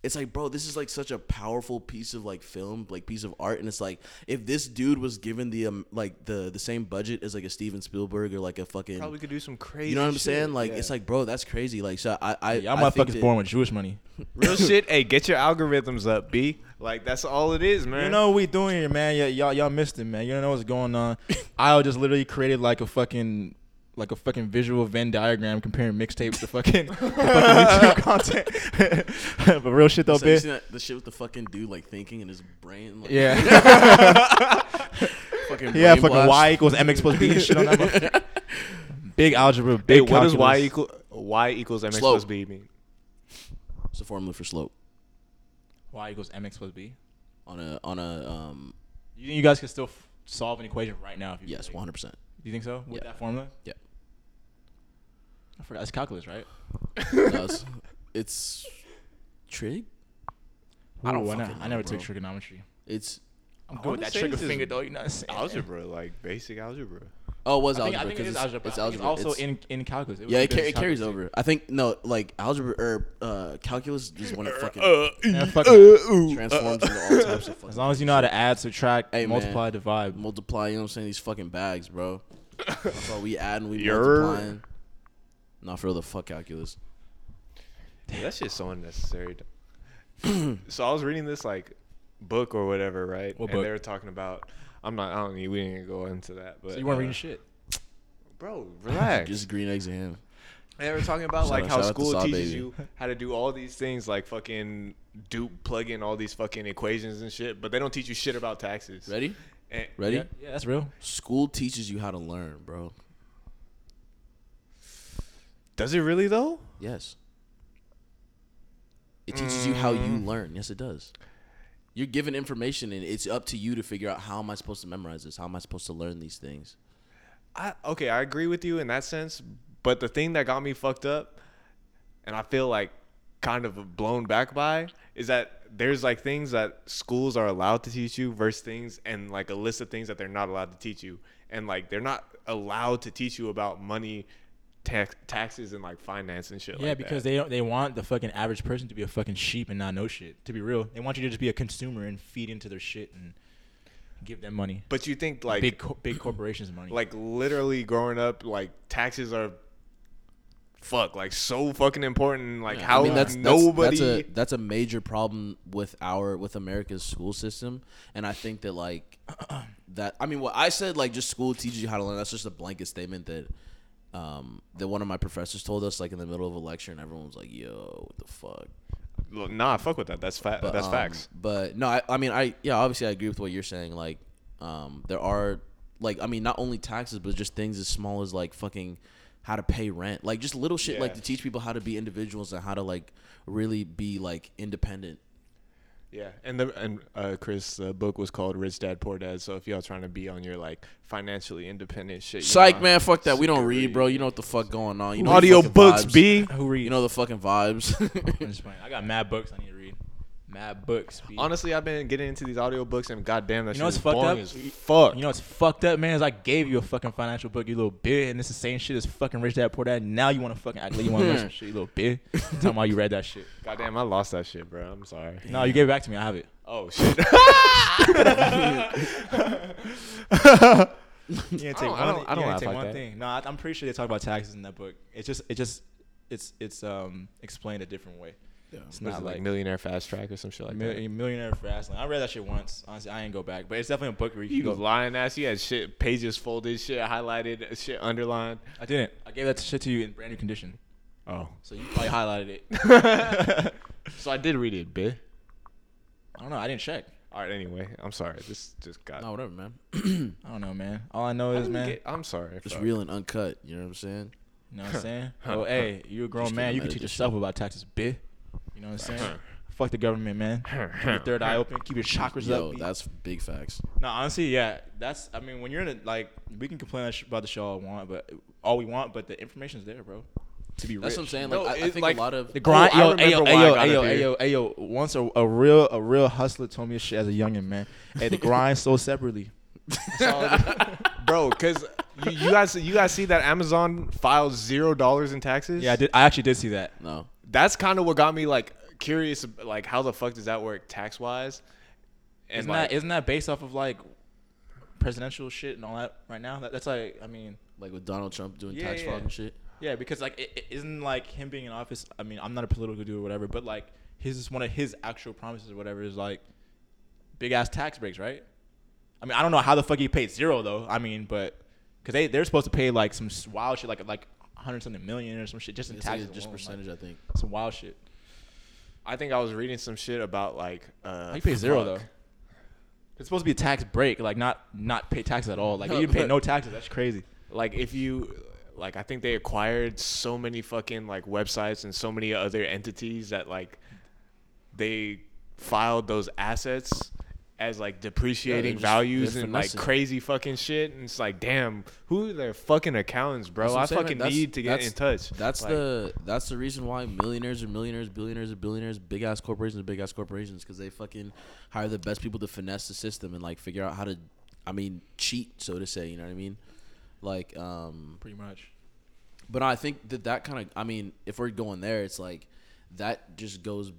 it's like bro this is like such a powerful piece of like film like piece of art and it's like if this dude was given the um, like the the same budget as like a steven spielberg or like a fucking Probably could do some crazy. you know what i'm shit. saying like Yeah. it's like bro that's crazy like so i i Y'all I think motherfuckers that- born with Jewish money. real shit. Hey, get your algorithms up, b. Like that's all it is, man. You know what we doing here, man? Yeah, y'all y'all missed it, man. You don't know what's going on. I just literally created like a fucking like a fucking visual Venn diagram comparing mixtapes to fucking, to fucking YouTube content. but real shit though, so bitch. seen that, the shit with the fucking dude like thinking in his brain like, Yeah, fucking yeah. brain Fucking blast. y equals mx plus b and shit on that. Big algebra. Hey, Big what does y equal y equals mx Slope. plus b mean? it's a formula for slope Y equals mx plus b. on a on a um You think you guys can still f- solve an equation right now? If you yes 100 percent Do you think so? With Yeah. that formula? Yeah. I forgot. It's calculus, right? no, it's, it's trig I don't Ooh, I, fucking ne- know, I never bro. took trigonometry. it's I'm I good with wanna that say trigger this is finger though. You know what I'm saying? Algebra, like basic algebra. oh it was I think, algebra I think it 'cause is it's, algebra. it's I think algebra It's also It's- in in calculus. was yeah it, ca- it's it carries calculus, over I think no like algebra or uh, calculus is when it fucking uh, uh, too. Yeah, uh, fucking- transforms into all types of fucking as long as you know how to add, subtract, Hey, man. multiply, divide. multiply you know what I'm saying these fucking bags bro that's all we add and we Yer. multiplying not for real the fuck calculus Dude, that shit's so unnecessary. so I was reading this like book or whatever, right? What and book? they were talking about. I'm not. I don't need. We didn't go into that, but So you weren't uh, reading shit. bro. Relax. just green eggs and ham They were talking about like how shout out to school Saw teaches Baby. you how to do all these things, like fucking do plug in all these fucking equations and shit, but they don't teach you shit about taxes. ready And, ready Yeah, yeah, that's real. school teaches you how to learn bro Does it really though? Yes. It teaches you how Mm. you learn. Yes, it does. You're given information, and it's up to you to figure out how am I supposed to memorize this? How am I supposed to learn these things? I okay, I agree with you in that sense, but the thing that got me fucked up, and I feel like kind of blown back by, is that there's like things that schools are allowed to teach you versus things and like a list of things that they're not allowed to teach you, and like they're not allowed to teach you about money, tax, taxes, and like finance and shit. Yeah, like because that. they don't. They want the fucking average person to be a fucking sheep and not know shit. To be real, they want you to just be a consumer and feed into their shit and give them money. But you think like big co- big corporations money. like literally growing up, like taxes are. Fuck, like so fucking important. Like Yeah, how I mean, that's, that's- nobody. That's, a that's a major problem with our with America's school system, and I think that like that. I mean, what I said, like just school teaches you how to learn. That's just a blanket statement that um that one of my professors told us, like in the middle of a lecture, and everyone was like, "Yo, what the fuck." Look, nah, fuck with that. That's fa- But, That's um, facts. But no, I, I mean, I yeah, obviously I agree with what you're saying. Like, um, there are like, I mean, not only taxes, but just things as small as like fucking how to pay rent, like just little shit, like to teach people how to be individuals and how to like really be like independent. Yeah, and the and uh, Chris, the book was called Rich Dad Poor Dad. So if y'all trying to be on your like financially independent shit, you Psych, know, man, fuck that. We don't read, read. bro. You know what the fuck going on. You know Audio books, vibes. B. Who read? You know the fucking vibes. I'm just. I got mad books I need to read. Mad books. B. Honestly, I've been getting into these audiobooks and goddamn that You know shit what's is fucked boring up? as You- fuck. You know what's fucked up, man? Is I gave you a fucking financial book, you little bitch, and it's the same shit as fucking rich dad poor dad. Now you want to fucking act like you want to learn some shit, you little bitch. Tell me why you read that shit. goddamn, I lost that shit, bro. I'm sorry. No, you gave it back to me. I have it. Oh shit. You didn't take don't- one. I don't- thing- I don't you didn't laugh take like one that. thing. No, I, I'm pretty sure they talk about taxes in that book. It's just, it just, it's, it's um explained a different way. Yeah. It's not it like like millionaire fast track or some shit like Mil- that. Millionaire Fast Lane. I read that shit once. Honestly, I ain't go back, but it's definitely a book where you You can go. lying ass. You had shit pages folded, shit highlighted, shit underlined. I didn't. I gave that shit to you in brand new condition, Oh, so you probably highlighted it. so I did read it, bitch. I don't know. I didn't check. All right. Anyway, I'm sorry. This just got. No, whatever, man. I don't know, man. All I know is, didn't man. get- I'm sorry. It's fuck. real and uncut. You know what I'm saying? You know what I'm saying? oh, hey, you're a grown Just man. You can teach this yourself about taxes, bitch. You know what I'm saying? Fuck the government, man. Keep your third eye open. Keep your chakras Yo, up. B. that's big facts. No, honestly, yeah. That's. I mean, when you're in a like, we can complain about the show all we want, but all we want, but the information's there, bro. To be real. That's rich. what I'm saying. No, Like, I, I it- think like- a lot of The grind, Oh, I yo, remember ayo, why I ayo, got ayo, up here. ayo, ayo. Once a, a real, a real hustler told me this shit as a youngin, man. Hey, the grind sold separately. bro. Because you, you guys, you guys see that Amazon files zero dollars in taxes. Yeah, I did. I actually did see that. no. That's kind of what got me like curious. Like, how the fuck does that work tax wise? And Isn't like, that isn't that based off of like presidential shit and all that right now? That, that's like, I mean, Like with Donald Trump doing Yeah, tax yeah. fraud and shit. yeah, because like it, it isn't like him being in office. I mean, I'm not a political dude or whatever, but like his one of his actual promises or whatever is like big ass tax breaks, right? I mean, I don't know how the fuck he paid zero though. I mean, but because they they're supposed to pay like some s- wild shit, like like hundred something million or some shit just in It's like taxes, just alone, like, percentage, I think. some wild shit. I think I was reading some shit about like. Uh, How you pay zero fuck. though? It's supposed to be a tax break, like not not pay taxes at all. Like No, you pay no taxes. That's crazy. Like if you, like I think they acquired so many fucking like websites and so many other entities that like they filed those assets as like depreciating just- values and like crazy fucking shit. And it's like, damn, who are their fucking accountants, bro? I I'm saying, fucking need to get in touch. That's Like, the that's the reason why millionaires are millionaires, billionaires are billionaires, big ass corporations are big ass corporations because they fucking hire the best people to finesse the system and like figure out how to, I mean, cheat so to say. You know what I mean? Like, um, Pretty much. but I think that that kind of, I mean, if we're going there, it's like that just goes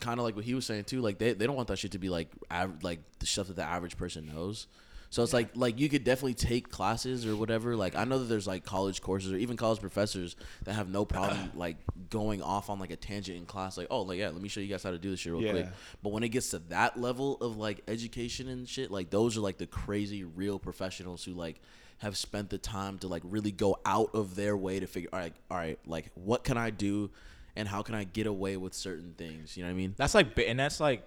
kind of like what he was saying too. Like they, they don't want that shit to be like av- like the stuff that the average person knows. So it's like like you could definitely take classes or whatever. Like I know that there's like college courses or even college professors that have no problem like going off on like a tangent in class. Like oh like yeah, let me show you guys how to do this shit real quick. But when it gets to that level of like education and shit, like those are like the crazy real professionals who like have spent the time to like really go out of their way to figure all right, all right, like what can I do and how can I get away with certain things? You know what I mean? That's like, and that's like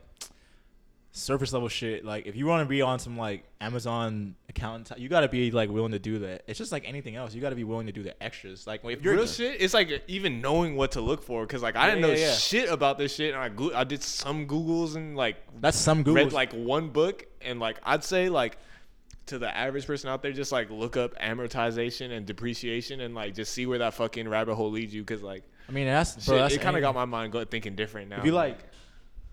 surface level shit. Like, if you want to be on some like Amazon accountant, you got to be like willing to do that. It's just like anything else. You got to be willing to do the extras. Like, if you're real shit. It's like even knowing what to look for because like I didn't Yeah, know yeah, shit about this shit and I go- I did some googles and like that's some Google. read like one book and like I'd say like to the average person out there just like look up amortization and depreciation and like just see where that fucking rabbit hole leads you because like I mean, that's shit, bro. That's it kind of got my mind go thinking different now. If you like,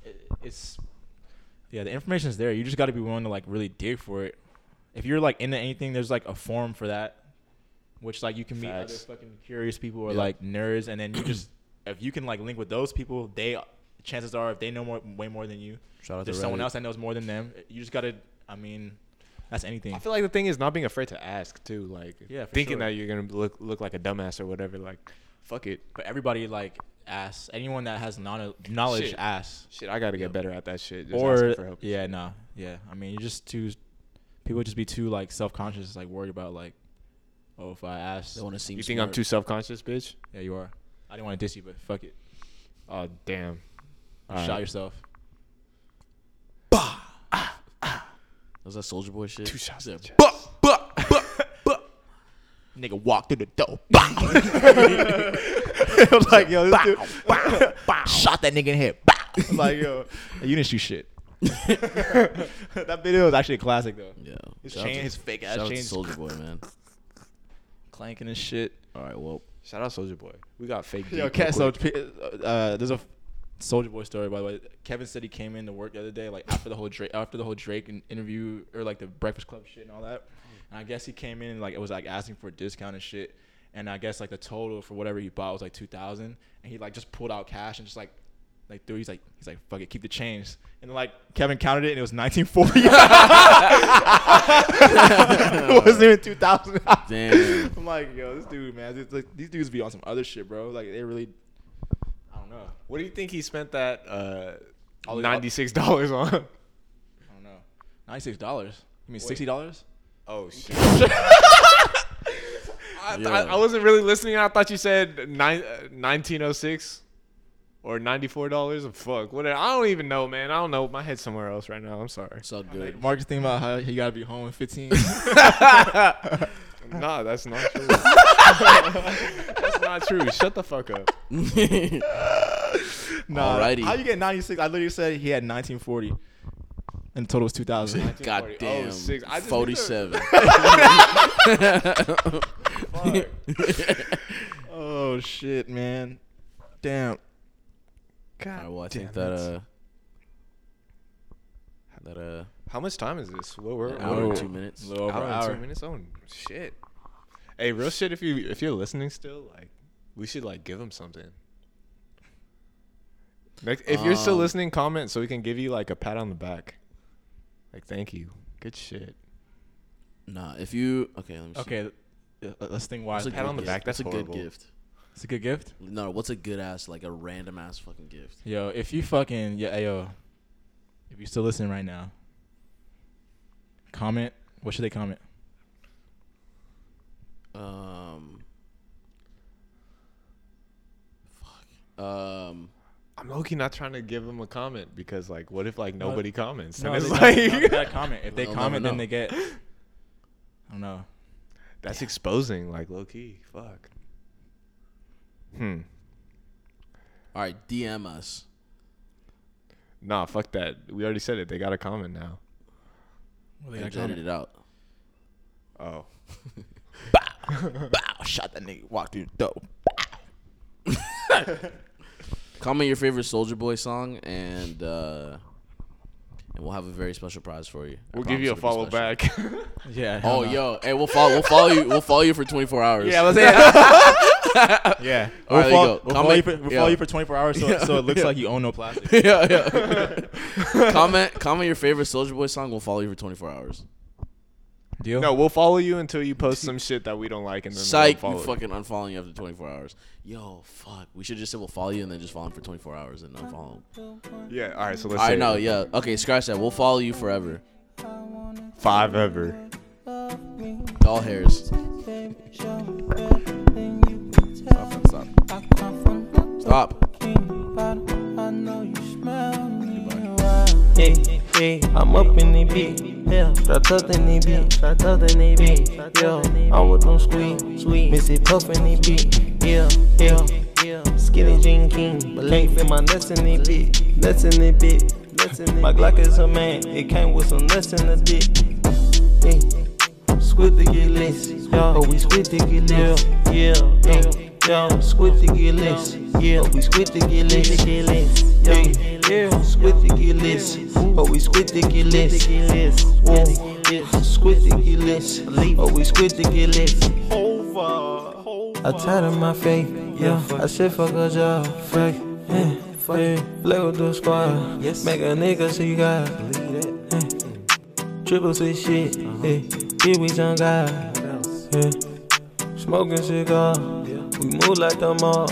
it, it's yeah, the information's there. You just got to be willing to like really dig for it. If you're like into anything, there's like a forum for that, which like you can meet other fucking curious people or Yeah. like nerds, and then you just if you can like link with those people, they chances are if they know more way more than you, Shout out there's to someone else that knows more than them. You just gotta. I mean, that's anything. I feel like the thing is not being afraid to ask too. Like Yeah, thinking sure. that you're gonna look look like a dumbass or whatever. Like fuck it. But everybody like asks anyone that has non- knowledge Shit. asks. Shit, I gotta get better at that shit. Just or for help. yeah, no, yeah. I mean, you're just too people just be too like self conscious, like worried about like, oh, if I ask, They want to seem You think I'm too self conscious, bitch? yeah, you are. I didn't want to diss you, but fuck it, Oh damn. You All shot right. yourself. Ah! Ah! Was that Soulja Boy shit? Two shots. Yeah. in the chest. Nigga walked through the door. Bow. I was like yo, this dude shot that nigga in the head. I'm like yo, you didn't shoot shit. that video is actually a classic though. Yeah. His Shout out chain, to- his fake ass shout out to chain, Soulja Boy, man. clanking and shit. All right, well, Shout out Soulja Boy. We got fake. Yo, deep cat. So, quick. uh, there's a Soulja Boy story, by the way. Kevin said he came in to work the other day, like after the whole Drake, after the whole Drake in- interview or like the Breakfast Club shit and all that. And I guess he came in and like it was like asking for a discount and shit. And I guess like the total for whatever he bought was like two thousand. And he like just pulled out cash and just like like threw. He's like he's like fuck it, keep the change. And like Kevin counted it and it was nineteen forty. it wasn't even two thousand. Damn. I'm like yo, this dude man, like, these dudes be on some other shit, bro. Like they really, I don't know. What do you think he spent that uh, ninety six dollars on? I don't know. Ninety six dollars. You mean sixty dollars? Oh shit. I, th- I, wasn't really listening. I thought you said 1906 uh, or $94. Fuck. Whatever. I don't even know, man. I don't know. My head's somewhere else right now. I'm sorry. So good. Mark's thinking about how he got to be home in 15. nah, that's not true. that's not true. Shut the fuck up. nah. Alrighty. How you get 96? I literally said he had 1940. And it was 2000. God damn, I just 47. Oh shit, man. Damn. God. damn. well, I think that uh, that uh, How much time is this? What we're, hour and two minutes. little over hour, and two minutes. Oh shit. Hey, real shit. If you if you're listening still, like, we should like give them something. If you're still um, listening, comment so we can give you like a pat on the back. Like, thank you. Good shit. Nah, if you okay, let me see. Okay, uh, let's think why. What's pat good on the gift? back, that's What's a good gift. It's a good gift. No, what's a good ass like a random ass fucking gift? Yo, if you fucking yeah, yo, if you still listening right now, comment. What should they comment? Um Fuck. Um I'm low key not trying to give him a comment because like, what if like No, nobody comments? No, and it's they, like gotta, no, comment. If they They'll never comment, then they get. I don't know. that's exposing. Like low key. Fuck. Hmm. all right, DM us. Nah, fuck that. We already said it. They got a comment now. Well, they and gotta edit comment. it out. Oh. Bow, bow shot that nigga. Walk through the door. Comment your favorite Soulja Boy song and uh and we'll have a very special prize for you. I We'll give you a follow special. back. Yeah. Oh, no. yo, hey, we'll follow. We'll follow you. We'll follow you for 24 hours. Yeah, I was saying. yeah. All right, there you follow. We'll, follow you, for, we'll yeah. follow you for 24 hours so, so it looks Yeah. like you own no plastic. yeah, yeah. comment, comment your favorite Soulja Boy song. We'll follow you for 24 hours. Deal? no, we'll follow you until you post some shit that we don't like, and then Psych, we'll follow. you fucking unfollowing you after 24 hours. Yo, fuck. We should just say we'll follow you and then just follow him for 24 hours and unfollow him. Yeah. All right. So let's. I say know, yeah. Okay, scratch that. We'll follow you forever. Five ever. Doll hairs. Stop, stop. Stop. Hey, hey, I'm up in the beat. Yeah, up in the beat. Up in the beat. Yeah, I'm with them sweet, sweet. Missy puff in the beat. Yeah, yeah, yeah. Skinny jean king, but can't fit my nuts in the beat. Nuts in the beat. My Glock is a man. It came with some nuts in the dick. Hey, eh, squid to get less. Yeah, oh, we squid to get less. Yeah, yeah, yeah. Squid to get less. Yeah, we squid to get less. Yeah, yeah. Squid to get less. Oh, we squid to get less. Whoa, yeah. Squid to get less. Oh, we squid to get less. I tied in my face. Yeah, I said fuck a job. Fake. Mm, yeah, yeah. Play with the squad. Yes. Make a nigga see God. Mm. Triple six shit, hey, here we young guy, yeah. Smoking cigar, we move like the mall,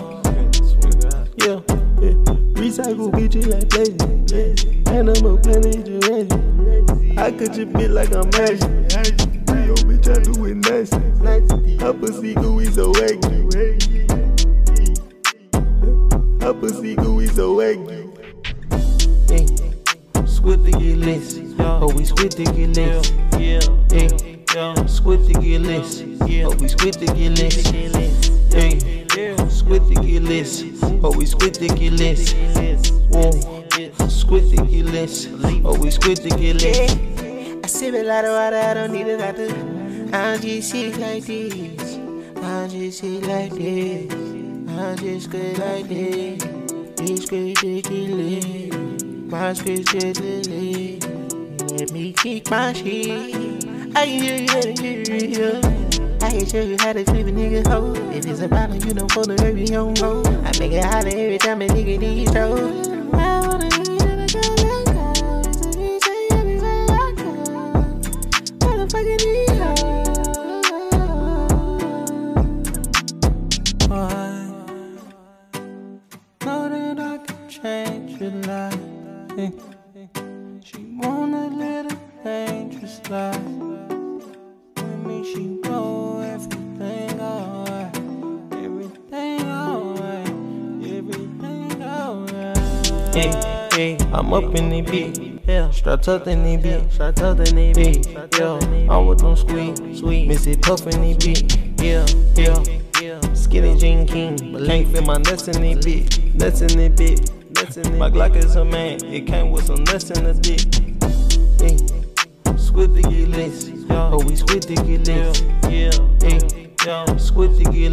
yeah, yeah. Recycle bitches like blazing, yeah. Animal planet Jurassic. I could just be like I'm magic. Yo, bitch, I do it nasty. Her pussy gooey so waggy. Her pussy gooey so waggy. Yeah. Squid to get less. Oh, we squid to get less. Yeah, yeah. Squid to get less. Oh, we squid to get less. Yeah, squid to get squid less. Whoa, squid to get squid less. I sip a lot of water, I don't need a doctor. I just sit like this. I just sit like this. I just good like this. bitch ridiculous. My bitch ridiculous. Let me kick my shit. I hear you, hear you. I can show you how to flip a nigga hoe. If it's a problem, you don't pull the baby on. I make it holler every time a nigga needs throw. I'm up in the beat. Yeah, strapped up in the beat. Strapped up in the beat. Yeah, I'm with them sweet, sweet. Missy puff in the beat. Yeah, yeah. Skinny jean king, but can't fit my nuts in the beat. Nuts in the beat. My Glock is a man, it came with some nuts in the dick. Hey, squid to get less. Oh, we squid to get less. Yeah, hey, yeah, squid to get.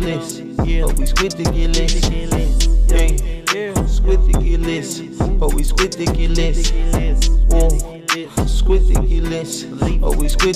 Yeah, oh, we squid to get. Hey, yeah, squid to get less. Oh, we squid to get less. Whoa, squid to get less. Oh, we squid